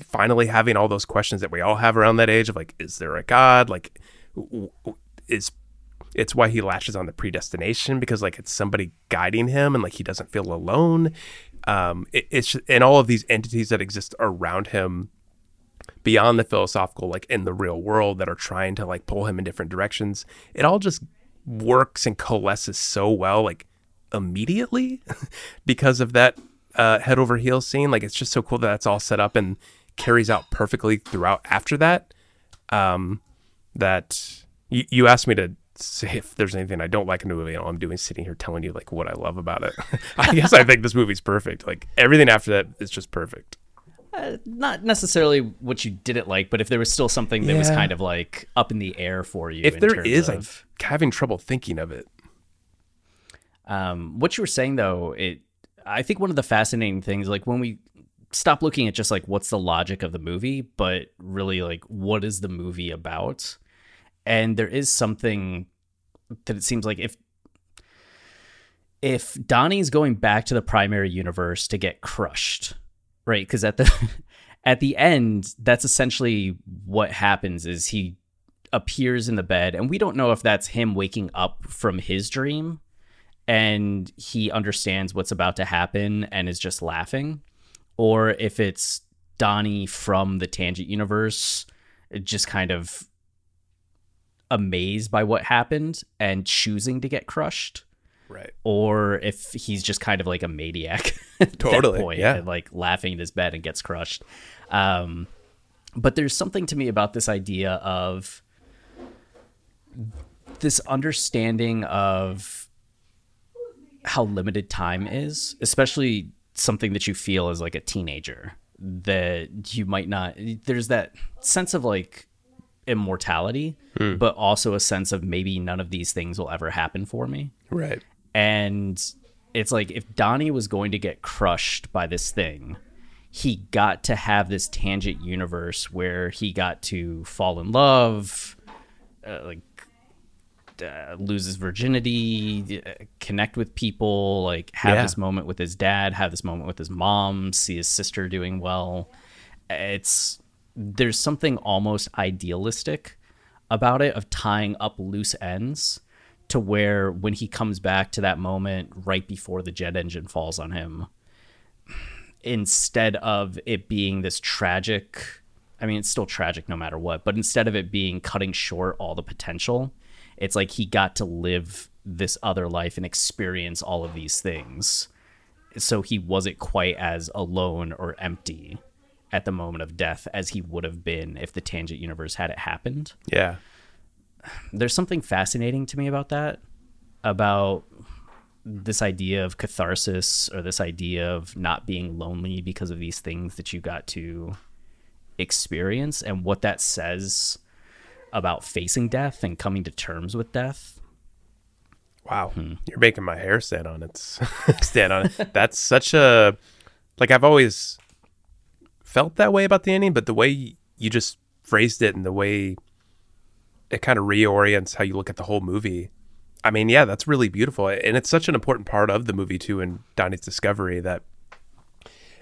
finally having all those questions that we all have around that age of like is there a god? Like is it's why he latches on the predestination because like it's somebody guiding him and like he doesn't feel alone. Um it, it's and all of these entities that exist around him beyond the philosophical like in the real world that are trying to like pull him in different directions it all just works and coalesces so well like immediately because of that uh, head over heels scene. Like it's just so cool that that's all set up and carries out perfectly throughout after that um that you, you asked me to say if there's anything i don't like in the movie and all i'm doing is sitting here telling you like what i love about it. I guess i think this movie's perfect. Like everything after that is just perfect. Uh, not necessarily what you didn't like, but if there was still something that was kind of like up in the air for you. if in there terms is of, i'm having trouble thinking of it. Um, what you were saying though, it I think one of the fascinating things, like when we stop looking at just like what's the logic of the movie, but really like what is the movie about, and there is something that it seems like if if Donnie's going back to the primary universe to get crushed, right? Because at the at the end, that's essentially what happens. Is he appears in the bed, and we don't know if that's him waking up from his dream and he understands what's about to happen and is just laughing, or if it's Donnie from the Tangent universe, just kind of amazed by what happened and choosing to get crushed, right or if he's just kind of like a maniac at Totally, that point yeah. and like laughing in his bed and gets crushed. Um, but there's something to me about this idea of this understanding of how limited time is, especially something that you feel as like a teenager that you might not there's that sense of like immortality but also a sense of maybe none of these things will ever happen for me. Right. And it's like if Donnie was going to get crushed by this thing, he got to have this tangent universe where he got to fall in love, uh, like uh, lose his virginity, uh, connect with people, like have Yeah. this moment with his dad, have this moment with his mom, see his sister doing well. It's there's something almost idealistic about it of tying up loose ends to where when he comes back to that moment right before the jet engine falls on him instead of it being this tragic I mean, it's still tragic no matter what, but instead of it being cutting short all the potential, it's like he got to live this other life and experience all of these things. So he wasn't quite as alone or empty at the moment of death as he would have been if the tangent universe had it happened. Yeah. There's something fascinating to me about that, about this idea of catharsis or this idea of not being lonely because of these things that you got to experience and what that says about facing death and coming to terms with death. Wow, hmm. you're making my hair stand on its stand on it. That's such a like I've always felt that way about the ending, but the way you just phrased it and the way it kind of reorients how you look at the whole movie. I mean, yeah, that's really beautiful, and it's such an important part of the movie too, and Donnie's discovery that.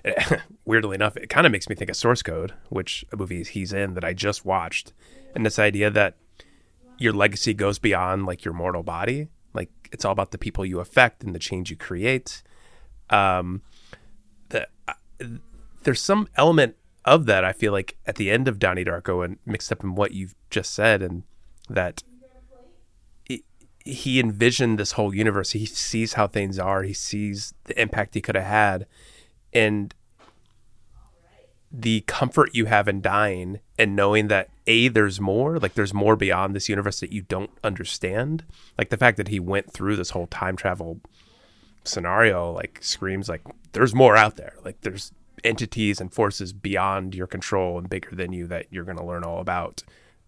Weirdly enough, it kind of makes me think of Source Code, which a movie he's in that I just watched, and this idea that your legacy goes beyond like your mortal body. Like it's all about the people you affect and the change you create. Um, the, uh, there's some element of that I feel like at the end of Donnie Darko and mixed up in what you've just said, and that he envisioned this whole universe. He sees how things are. He sees the impact he could have had, and the comfort you have in dying and knowing that a there's more like there's more beyond this universe that you don't understand. Like the fact that he went through this whole time travel scenario like screams like there's more out there. Like there's entities and forces beyond your control and bigger than you that you're going to learn all about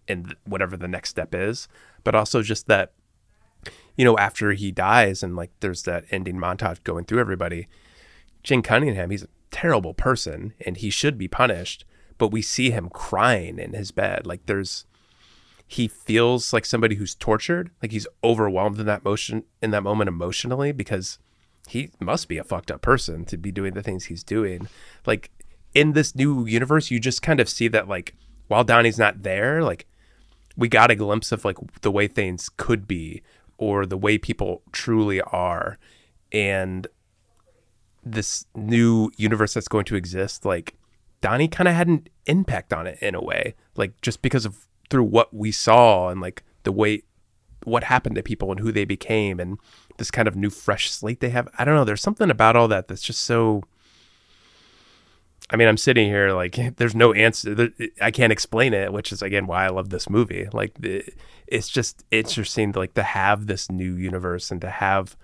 and whatever the next step is. But also just that you know after he dies and like there's that ending montage going through everybody Jane Cunningham he's a terrible person and he should be punished but we see him crying in his bed. Like there's he feels like somebody who's tortured like he's overwhelmed in that motion in that moment emotionally because he must be a fucked up person to be doing the things he's doing. Like in this new universe you just kind of see that like while Donnie's not there like we got a glimpse of like the way things could be or the way people truly are. And this new universe that's going to exist, like Donnie kind of had an impact on it in a way, like just because of through what we saw and like the way what happened to people and who they became and this kind of new fresh slate they have. I don't know. There's something about all that that's just so. I mean, I'm sitting here like there's no answer. I can't explain it, which is again why I love this movie. Like, it's just interesting, like to have this new universe and to have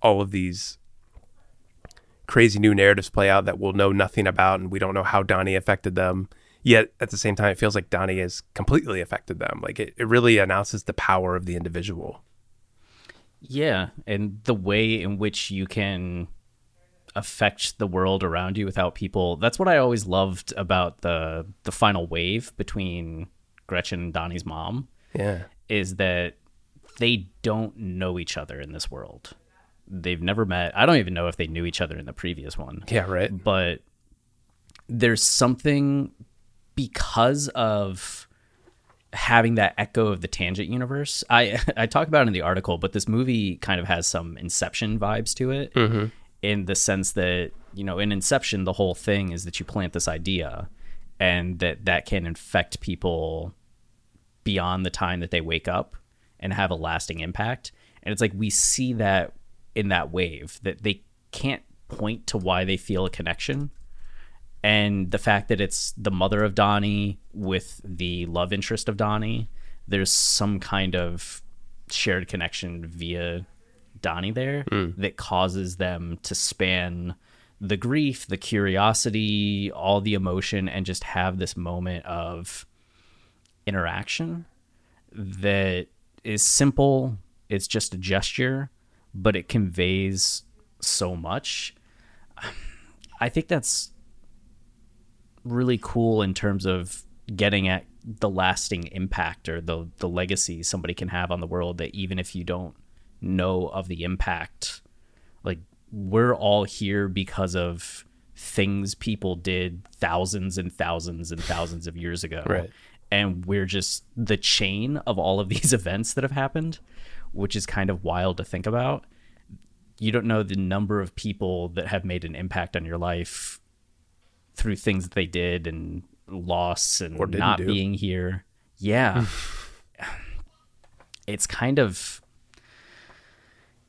all of these crazy new narratives play out that we'll know nothing about and we don't know how Donnie affected them. Yet at the same time, it feels like Donnie has completely affected them. Like it, it really announces the power of the individual. Yeah. And the way in which you can affect the world around you without people. That's what I always loved about the the final wave between Gretchen and Donnie's mom. Yeah. Is that they don't know each other in this world they've never met. I don't even know if they knew each other in the previous one. Yeah, right. But there's something because of having that echo of the tangent universe. I I talk about it in the article, but this movie kind of has some Inception vibes to it, mm-hmm. in the sense that you know, in Inception, the whole thing is that you plant this idea, and that that can infect people beyond the time that they wake up and have a lasting impact. And it's like we see that in that wave that they can't point to why they feel a connection and the fact that it's the mother of Donnie with the love interest of Donnie, there's some kind of shared connection via Donnie there mm. that causes them to span the grief, the curiosity, all the emotion, and just have this moment of interaction that is simple. It's just a gesture, but it conveys so much. I think that's really cool in terms of getting at the lasting impact or the the legacy somebody can have on the world that even if you don't know of the impact like we're all here because of things people did thousands and thousands and thousands of years ago. Right. And we're just the chain of all of these events that have happened which is kind of wild to think about. You don't know the number of people that have made an impact on your life through things that they did and loss and not do. being here. Yeah. Hmm. it's kind of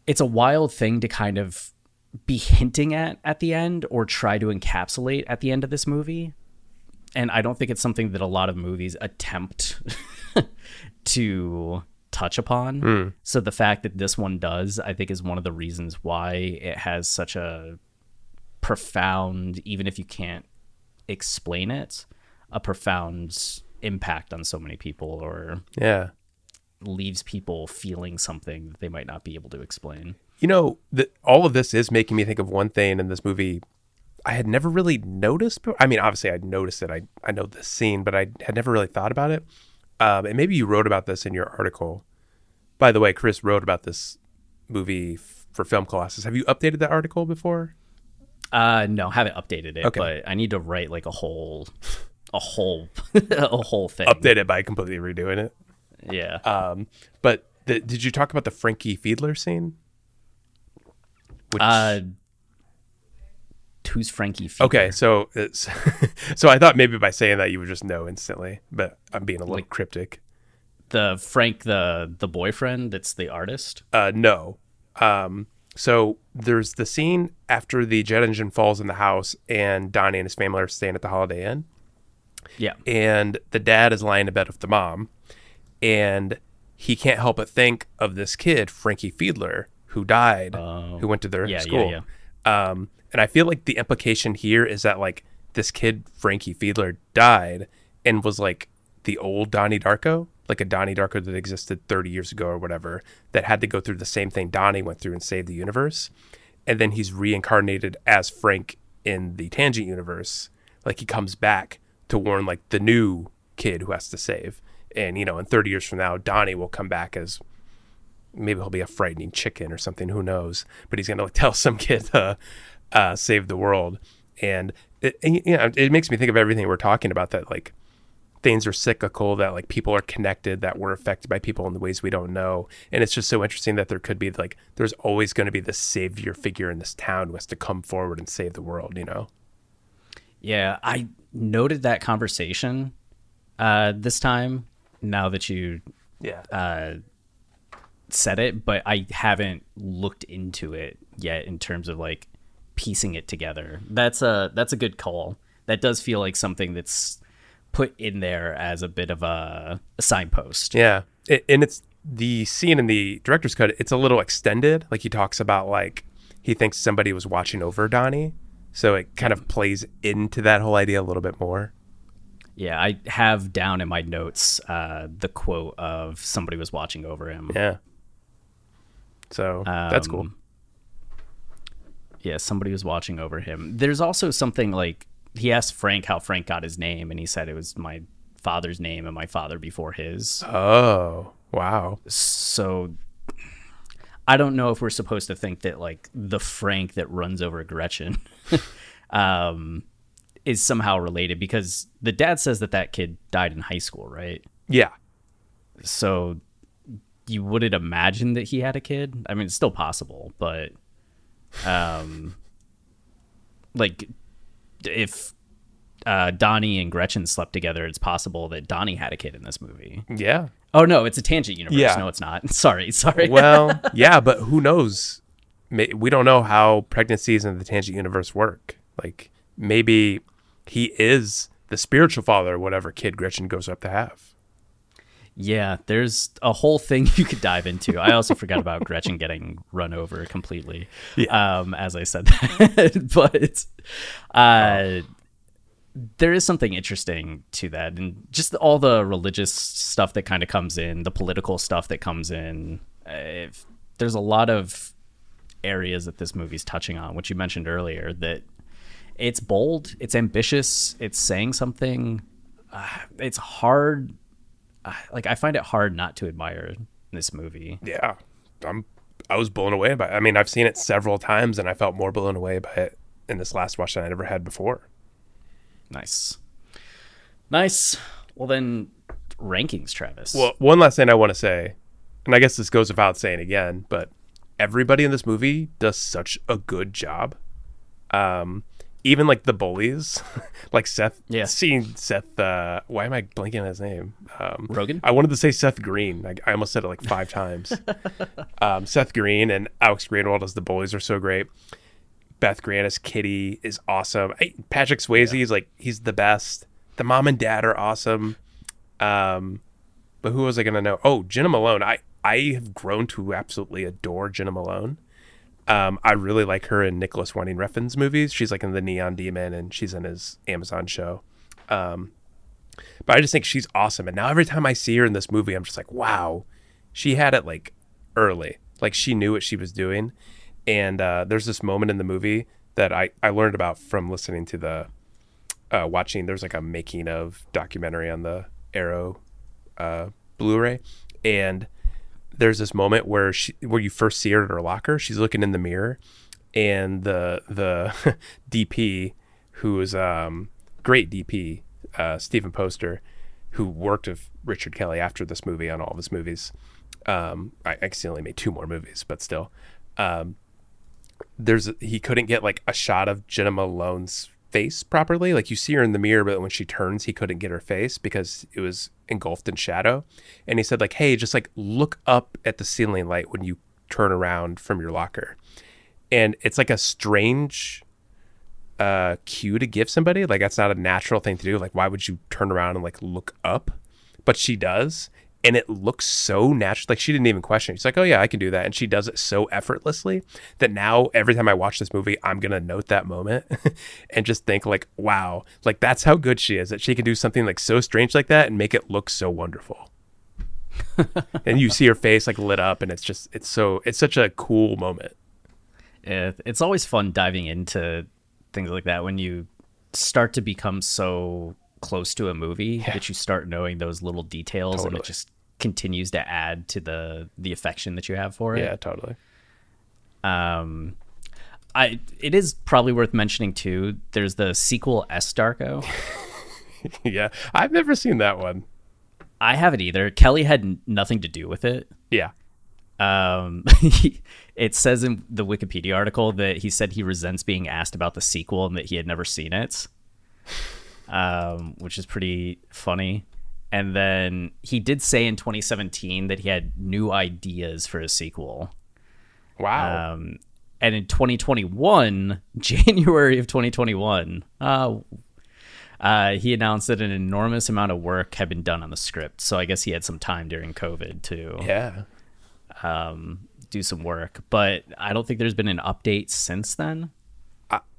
it's a wild thing to kind of be hinting at at the end or try to encapsulate at the end of this movie. And I don't think it's something that a lot of movies attempt to touch upon. Hmm. So the fact that this one does, I think, is one of the reasons why it has such a profound, even if you can't explain it, a profound impact on so many people or Yeah. leaves people feeling something that they might not be able to explain. You know, the, all of this is making me think of one thing in this movie I had never really noticed. I mean, obviously, I'd noticed it. I I know this scene, but I had never really thought about it. Um, and maybe you wrote about this in your article. By the way, Chris wrote about this movie f- for Film Colossus. Have you updated that article before? Uh no, haven't updated it, Okay. but I need to write like a whole a whole a whole thing. Update it by completely redoing it. Yeah. Um, but the, did you talk about the Frankie Fiedler scene? Which, uh who's Frankie Fiedler? okay, so it's, so I thought maybe by saying that you would just know instantly, but I'm being a little cryptic. The Frank the the boyfriend that's the artist. Uh, no. Um, so there's the scene after the jet engine falls in the house, and Donnie and his family are staying at the Holiday Inn, Yeah. and the dad is lying in bed with the mom, and he can't help but think of this kid, Frankie Fiedler, who died, who went to their. Yeah, yeah, school. Um, and I feel like the implication here is that like this kid, Frankie Fiedler, died and was like the old Donnie Darko, like a Donnie Darko that existed 30 years ago or whatever, that had to go through the same thing Donnie went through and save the universe. And then he's reincarnated as Frank in the Tangent universe. Like he comes back to warn like the new kid who has to save. And, you know, in 30 years from now, Donnie will come back as maybe he'll be a frightening chicken or something. Who knows? But he's gonna like tell some kid to uh, save the world, and it, and, you know, it makes me think of everything we're talking about. That like things are cyclical. That like people are connected. That we're affected by people in the ways we don't know. And it's just so interesting that there could be like there's always going to be this savior figure in this town who has to come forward and save the world. You know? Yeah, I noted that conversation uh this time now that you Yeah. said it, but I haven't looked into it yet in terms of like piecing it together. That's a that's a good call. That does feel like something that's put in there as a bit of a, a signpost. Yeah, it, and it's the scene in the director's cut. It's a little extended. Like he talks about like he thinks somebody was watching over Donnie, so it kind of plays into that whole idea a little bit more. Yeah, I have down in my notes uh, the quote of somebody was watching over him. Yeah. So that's cool. Yeah, somebody was watching over him. There's also something like he asked Frank how Frank got his name, and he said it was my father's name and my father before his. Oh wow. So I don't know if we're supposed to think that like the Frank that runs over Gretchen um, is somehow related because the dad says that that kid died in high school, right? Yeah. So you wouldn't imagine that he had a kid. I mean, it's still possible, but um, like if uh, Donnie and Gretchen slept together, it's possible that Donnie had a kid in this movie. Yeah. Oh no, it's a tangent universe. Yeah. No, it's not. Sorry, sorry. Well, yeah, but who knows? We don't know how pregnancies in the tangent universe work. Like maybe he is the spiritual father, of whatever kid Gretchen goes up to have. Yeah, there's a whole thing you could dive into. I also forgot about Gretchen getting run over completely. Um, as I said that, but uh, there is something interesting to that, and just all the religious stuff that kind of comes in, the political stuff that comes in. Uh, if, there's a lot of areas that this movie's touching on, which you mentioned earlier, that it's bold, it's ambitious, it's saying something. Uh, it's hard. Like I find it hard not to admire this movie. Yeah, I'm. I was blown away by. It. I mean, I've seen it several times, and I felt more blown away by it in this last watch than I'd ever had before. Nice, nice. Well then, rankings, Travis. Well, one last thing I want to say, and I guess this goes without saying again, but everybody in this movie does such a good job. Um, even like the bullies, like Seth. Yeah. Seeing Seth. Uh, why am I blanking on his name? Um, Rogen? I wanted to say Seth Green. I, I almost said it like five times. um, Seth Green and Alex Greenwald as the bullies are so great. Beth Grant as Kitty is awesome. I, Patrick Swayze is like he's the best. The mom and dad are awesome. Um, but who was I gonna know? Oh, Jena Malone. I I have grown to absolutely adore Jena Malone. Um, I really like her in Nicolas Winding Refn's movies. She's like in the Neon Demon, and she's in his Amazon show. Um, but I just think she's awesome. And now every time I see her in this movie, I'm just like, wow, she had it like early. Like she knew what she was doing. And uh, there's this moment in the movie that I, I learned about from listening to the uh, watching. There's like a making of documentary on the Arrow uh, Blu-ray, and there's this moment where she where you first see her at her locker. She's looking in the mirror, and the the DP, who is um great DP, uh, Steven Poster, who worked with Richard Kelly after this movie on all of his movies. Um, I accidentally made two more movies, but still, um, there's he couldn't get like a shot of Jena Malone's face properly. Like you see her in the mirror, but when she turns, he couldn't get her face because it was engulfed in shadow. And he said like, "Hey, just like look up at the ceiling light when you turn around from your locker." And it's like a strange uh cue to give somebody. Like that's not a natural thing to do. Like why would you turn around and like look up? But she does. And it looks so natural. Like she didn't even question. it. She's like, "Oh yeah, I can do that," and she does it so effortlessly that now every time I watch this movie, I'm gonna note that moment and just think like, "Wow, like that's how good she is that she can do something like so strange like that and make it look so wonderful." and you see her face like lit up, and it's just it's so it's such a cool moment. It, it's always fun diving into things like that when you start to become so close to a movie that you start knowing those little details and it just continues to add to the the affection that you have for it. Yeah, totally. Um, I it is probably worth mentioning too. There's the sequel S Darko. yeah, I've never seen that one. I haven't either. Kelly had nothing to do with it. Yeah. Um, it says in the Wikipedia article that he said he resents being asked about the sequel and that he had never seen it, um, which is pretty funny. And then he did say in 2017 that he had new ideas for a sequel. Wow. Um, and in 2021, January of 2021, uh, uh, he announced that an enormous amount of work had been done on the script. So I guess he had some time during COVID to yeah. um, do some work. But I don't think there's been an update since then.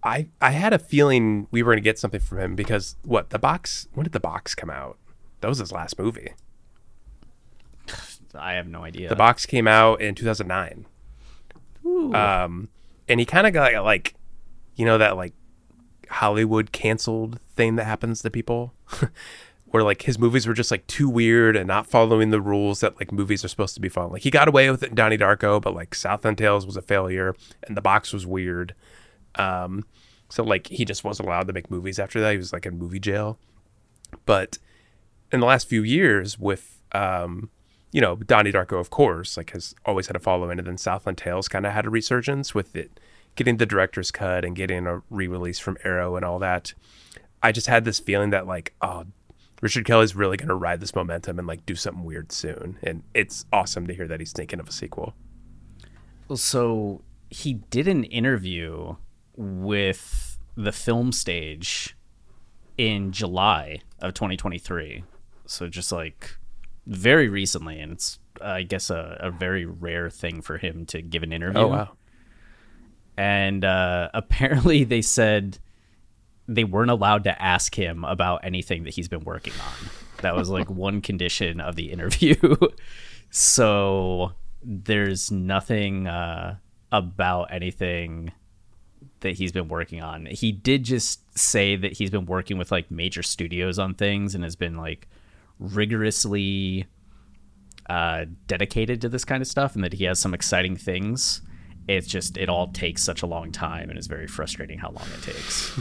I I had a feeling we were going to get something from him because what the box? When did the box come out? That was his last movie. I have no idea. The box came out in 2009. Um, and he kind of got like, you know, that like Hollywood canceled thing that happens to people, where like his movies were just like too weird and not following the rules that like movies are supposed to be following. Like he got away with it in Donnie Darko, but like Southland Tales was a failure and the box was weird. Um, so like he just wasn't allowed to make movies after that. He was like in movie jail. But in the last few years, with um, you know, Donnie Darko, of course, like has always had a following, and then Southland Tales kind of had a resurgence with it getting the director's cut and getting a re-release from Arrow and all that. I just had this feeling that like, oh, Richard Kelly's really gonna ride this momentum and like do something weird soon, and it's awesome to hear that he's thinking of a sequel. Well, so he did an interview with the film stage in July of 2023. So just like very recently, and it's I guess a, a very rare thing for him to give an interview. Oh wow, and uh, apparently they said they weren't allowed to ask him about anything that he's been working on. That was like one condition of the interview. so there's nothing uh, about anything that he's been working on. He did just say that he's been working with like major studios on things and has been like rigorously uh, dedicated to this kind of stuff and that he has some exciting things. It's just it all takes such a long time and it's very frustrating how long it takes.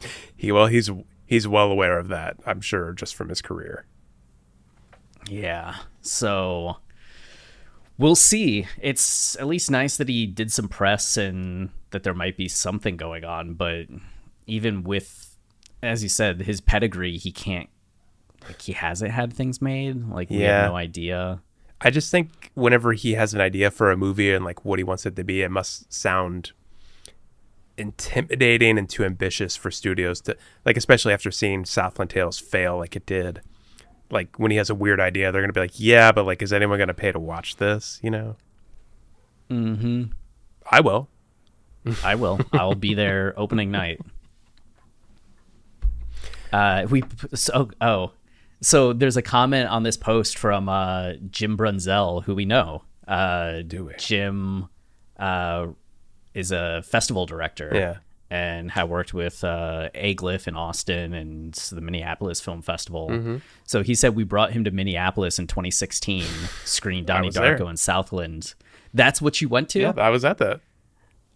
he well he's he's well aware of that. I'm sure just from his career. yeah. So we'll see. It's at least nice that he did some press and that there might be something going on. But even with, as you said, his pedigree, he can't. Like he hasn't had things made. Like we Yeah. have no idea. I just think whenever he has an idea for a movie and like what he wants it to be, it must sound intimidating and too ambitious for studios to like, especially after seeing Southland Tales fail like it did. Like when he has a weird idea, they're gonna be like, "Yeah, but like, is anyone gonna pay to watch this?" You know? Mm-hmm. I will. I will. I'll be there opening night. Uh, we so oh, so there's a comment on this post from uh, Jim Brunzell, who we know. Uh, Do we? Jim uh, is a festival director. Yeah. And had worked with uh, Aglyph in Austin and the Minneapolis Film Festival. Mm-hmm. So he said we brought him to Minneapolis in 2016, screened Donnie was there. Darko in Southland. That's what you went to? Yeah, I was at that.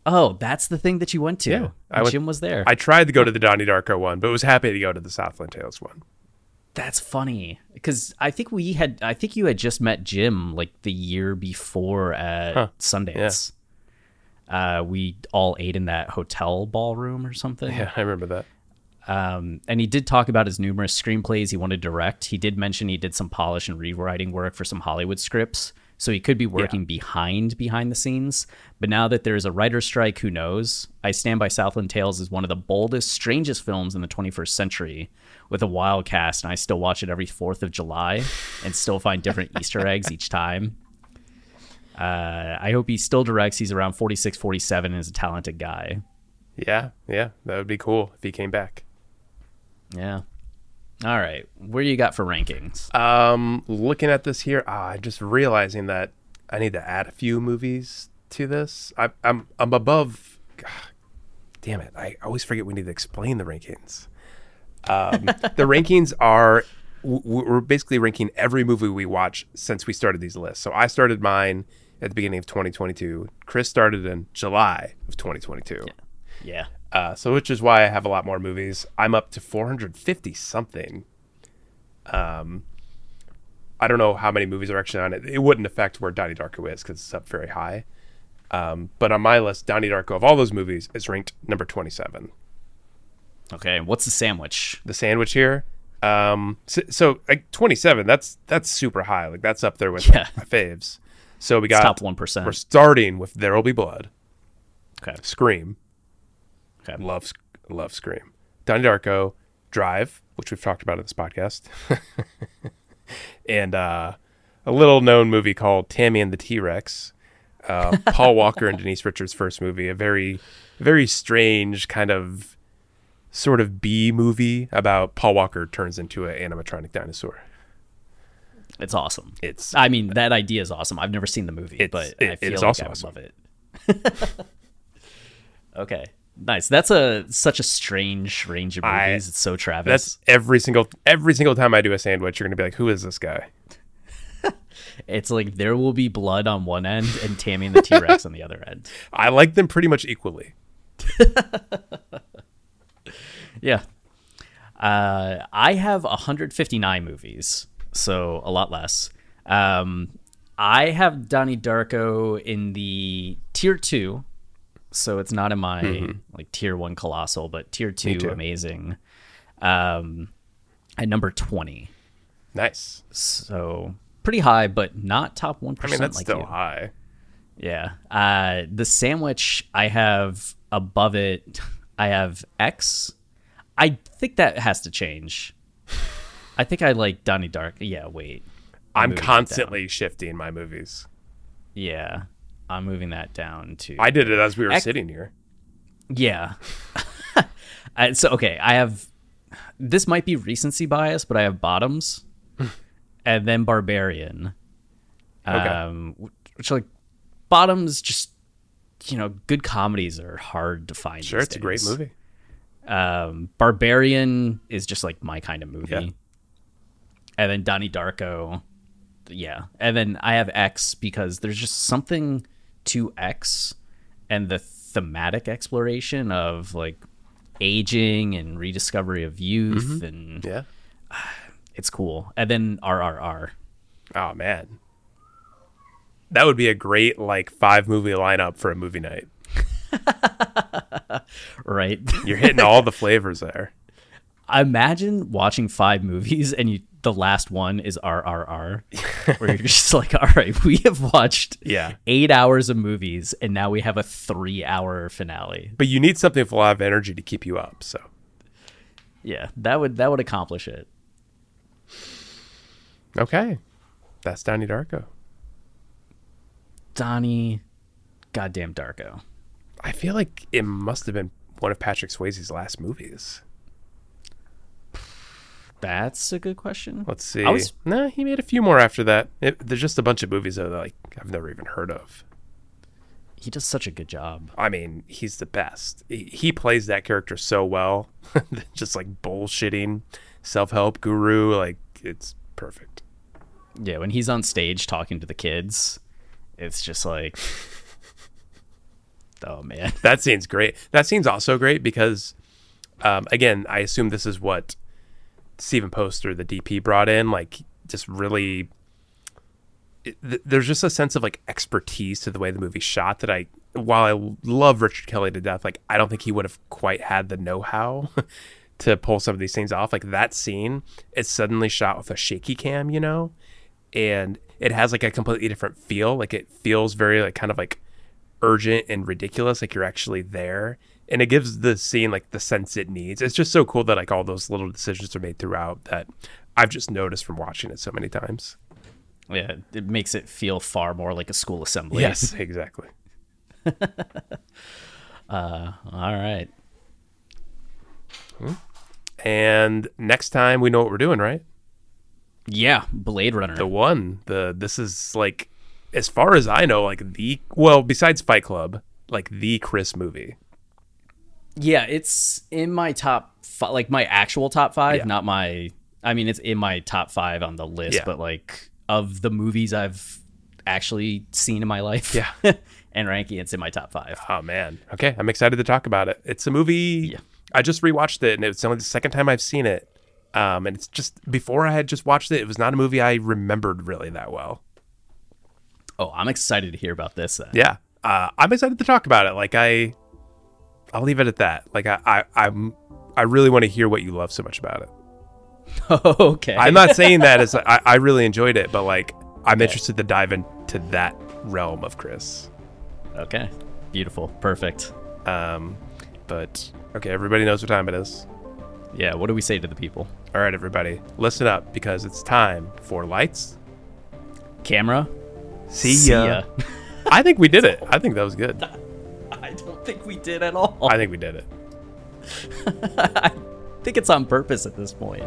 Oh, that's the thing that you went to. Yeah, I went- Jim was there. I tried to go to the Donnie Darko one, but was happy to go to the Southland Tales one. That's funny because I think we had. I think you had just met Jim like the year before at Sundance. Uh, we all ate in that hotel ballroom or something. Yeah, I remember that. Um, and he did talk about his numerous screenplays he wanted to direct. He did mention he did some polish and rewriting work for some Hollywood scripts. So he could be working behind behind the scenes. But now that there's a writer's strike, who knows? I Stand by Southland Tales is one of the boldest, strangest films in the 21st century with a wild cast, and I still watch it every 4th of July and still find different Easter eggs each time. Uh, I hope he still directs. He's around 46, 47 and is a talented guy. Yeah, yeah, that would be cool if he came back. Yeah. All right. Where you got for rankings? Um, looking at this here, ah, I'm just realizing that I need to add a few movies to this. I, I'm I'm above. God, damn it! I always forget we need to explain the rankings. Um, the rankings are we're basically ranking every movie we watch since we started these lists. So I started mine at the beginning of 2022. Chris started in July of 2022. Yeah. Uh, so which is why I have a lot more movies. I'm up to 450 something. Um, I don't know how many movies are actually on it. It wouldn't affect where Donnie Darko is because it's up very high. Um, but on my list, Donnie Darko of all those movies is ranked number 27. Okay. What's the sandwich? The sandwich here. Um, so, so like 27, that's that's super high. Like that's up there with Yeah. my faves. So we It's got top 1%. We're starting with There Will Be Blood, Okay. Scream, Okay. Love, love Scream. Donnie Darko, Drive, which we've talked about in this podcast, and uh, a little known movie called Tammy and the T Rex. Uh, Paul Walker and Denise Richards' first movie, a very, very strange kind of, sort of B movie about Paul Walker turns into an animatronic dinosaur. It's awesome. It's I mean, that idea is awesome. I've never seen the movie, but it- I feel like also I would love it. okay. Nice. That's a such a strange range of movies. I- it's so Travis. that's every single every single time I do a sandwich, you're gonna be like, "Who is this guy?" It's like there will be blood on one end and Tammy and the T Rex on the other end. I like them pretty much equally. Yeah. Uh, I have 159 movies, so a lot less. Um, I have Donnie Darko in the tier two, so it's not in my like tier one colossal, but tier two amazing. Um, at number 20, Nice. so pretty high, but not top one I mean, that's like still you. high. Yeah. Uh, the sandwich I have above it, I have X. I think that has to change. I think I like Donnie Dark. Yeah, wait. I'm constantly shifting my movies. Yeah. I'm moving that down to. I did it as we were sitting here. Yeah. Uh, so, okay. I have. This might be recency bias, but I have Bottoms and then Barbarian. Okay. Um, which, like, Bottoms just. You know, good comedies are hard to find. Sure, it's a great movie. Um, Barbarian is just like my kind of movie. Yeah. And then Donnie Darko, yeah. And then I have X because there's just something to X and the thematic exploration of like aging and rediscovery of youth mm-hmm. and Yeah. it's cool. And then RRR. Oh man. that would be a great like five movie lineup for a movie night. right? You're hitting all the flavors there. Imagine watching five movies and you the last one is RRR, where you're just like, all right, we have watched Yeah. eight hours of movies and now we have a three hour finale. But you need something with a lot of energy to keep you up. So Yeah, that would that would accomplish it. okay, that's Donnie Darko. Donnie, goddamn Darko. I feel like it must have been one of Patrick Swayze's last movies. That's a good question. Let's see. I was- Nah, he made a few more after that. It, there's just a bunch of movies though that like I've never even heard of. He does such a good job. I mean, he's the best. He, he plays that character so well. just like bullshitting self-help guru like it's perfect. Yeah, when he's on stage talking to the kids, it's just like, oh man. That scene's great. That scene's also great because, um, again, I assume this is what Steven Poster, the DP, brought in. Like, just really, there's just a sense of like expertise to the way the movie shot that I, while I love Richard Kelly to death, like I don't think he would have quite had the know-how to pull some of these things off. Like that scene, it's suddenly shot with a shaky cam, you know, and it has like a completely different feel. Like it feels very like kind of like urgent and ridiculous like you're actually there and it gives the scene like the sense it needs it's just so cool that like all those little decisions are made throughout that i've just noticed from watching it so many times Yeah, it makes it feel far more like a school assembly. yes exactly uh, All right. Hmm. and next time we know what we're doing right Yeah, Blade Runner. the one the this is like as far as i know like the well besides fight club like the chris movie Yeah, it's in my top fi- like my actual top five, Yeah. not my. I mean, it's in my top five on the list, Yeah. but like of the movies I've actually seen in my life, Yeah. and ranking, it's in my top five. Oh man. Okay, I'm excited to talk about it. It's a movie. Yeah. I just rewatched it, and it's only the second time I've seen it. Um, and it's just before I had just watched it, it was not a movie I remembered really that well. Oh, I'm excited to hear about this. Then. Yeah, uh, I'm excited to talk about it. Like I, I'll leave it at that. Like I, I I'm, I really want to hear what you love so much about it. okay. I'm not saying that as I, I really enjoyed it, but like I'm interested to dive into that realm of Chris. okay. Beautiful. Perfect. Um, but okay, everybody knows what time it is. Yeah. What do we say to the people? All right, everybody, listen up because it's time for lights. Camera. See See ya. ya. I think we did it. I think that was good. I don't think we did at all. I think we did it. I think it's on purpose at this point.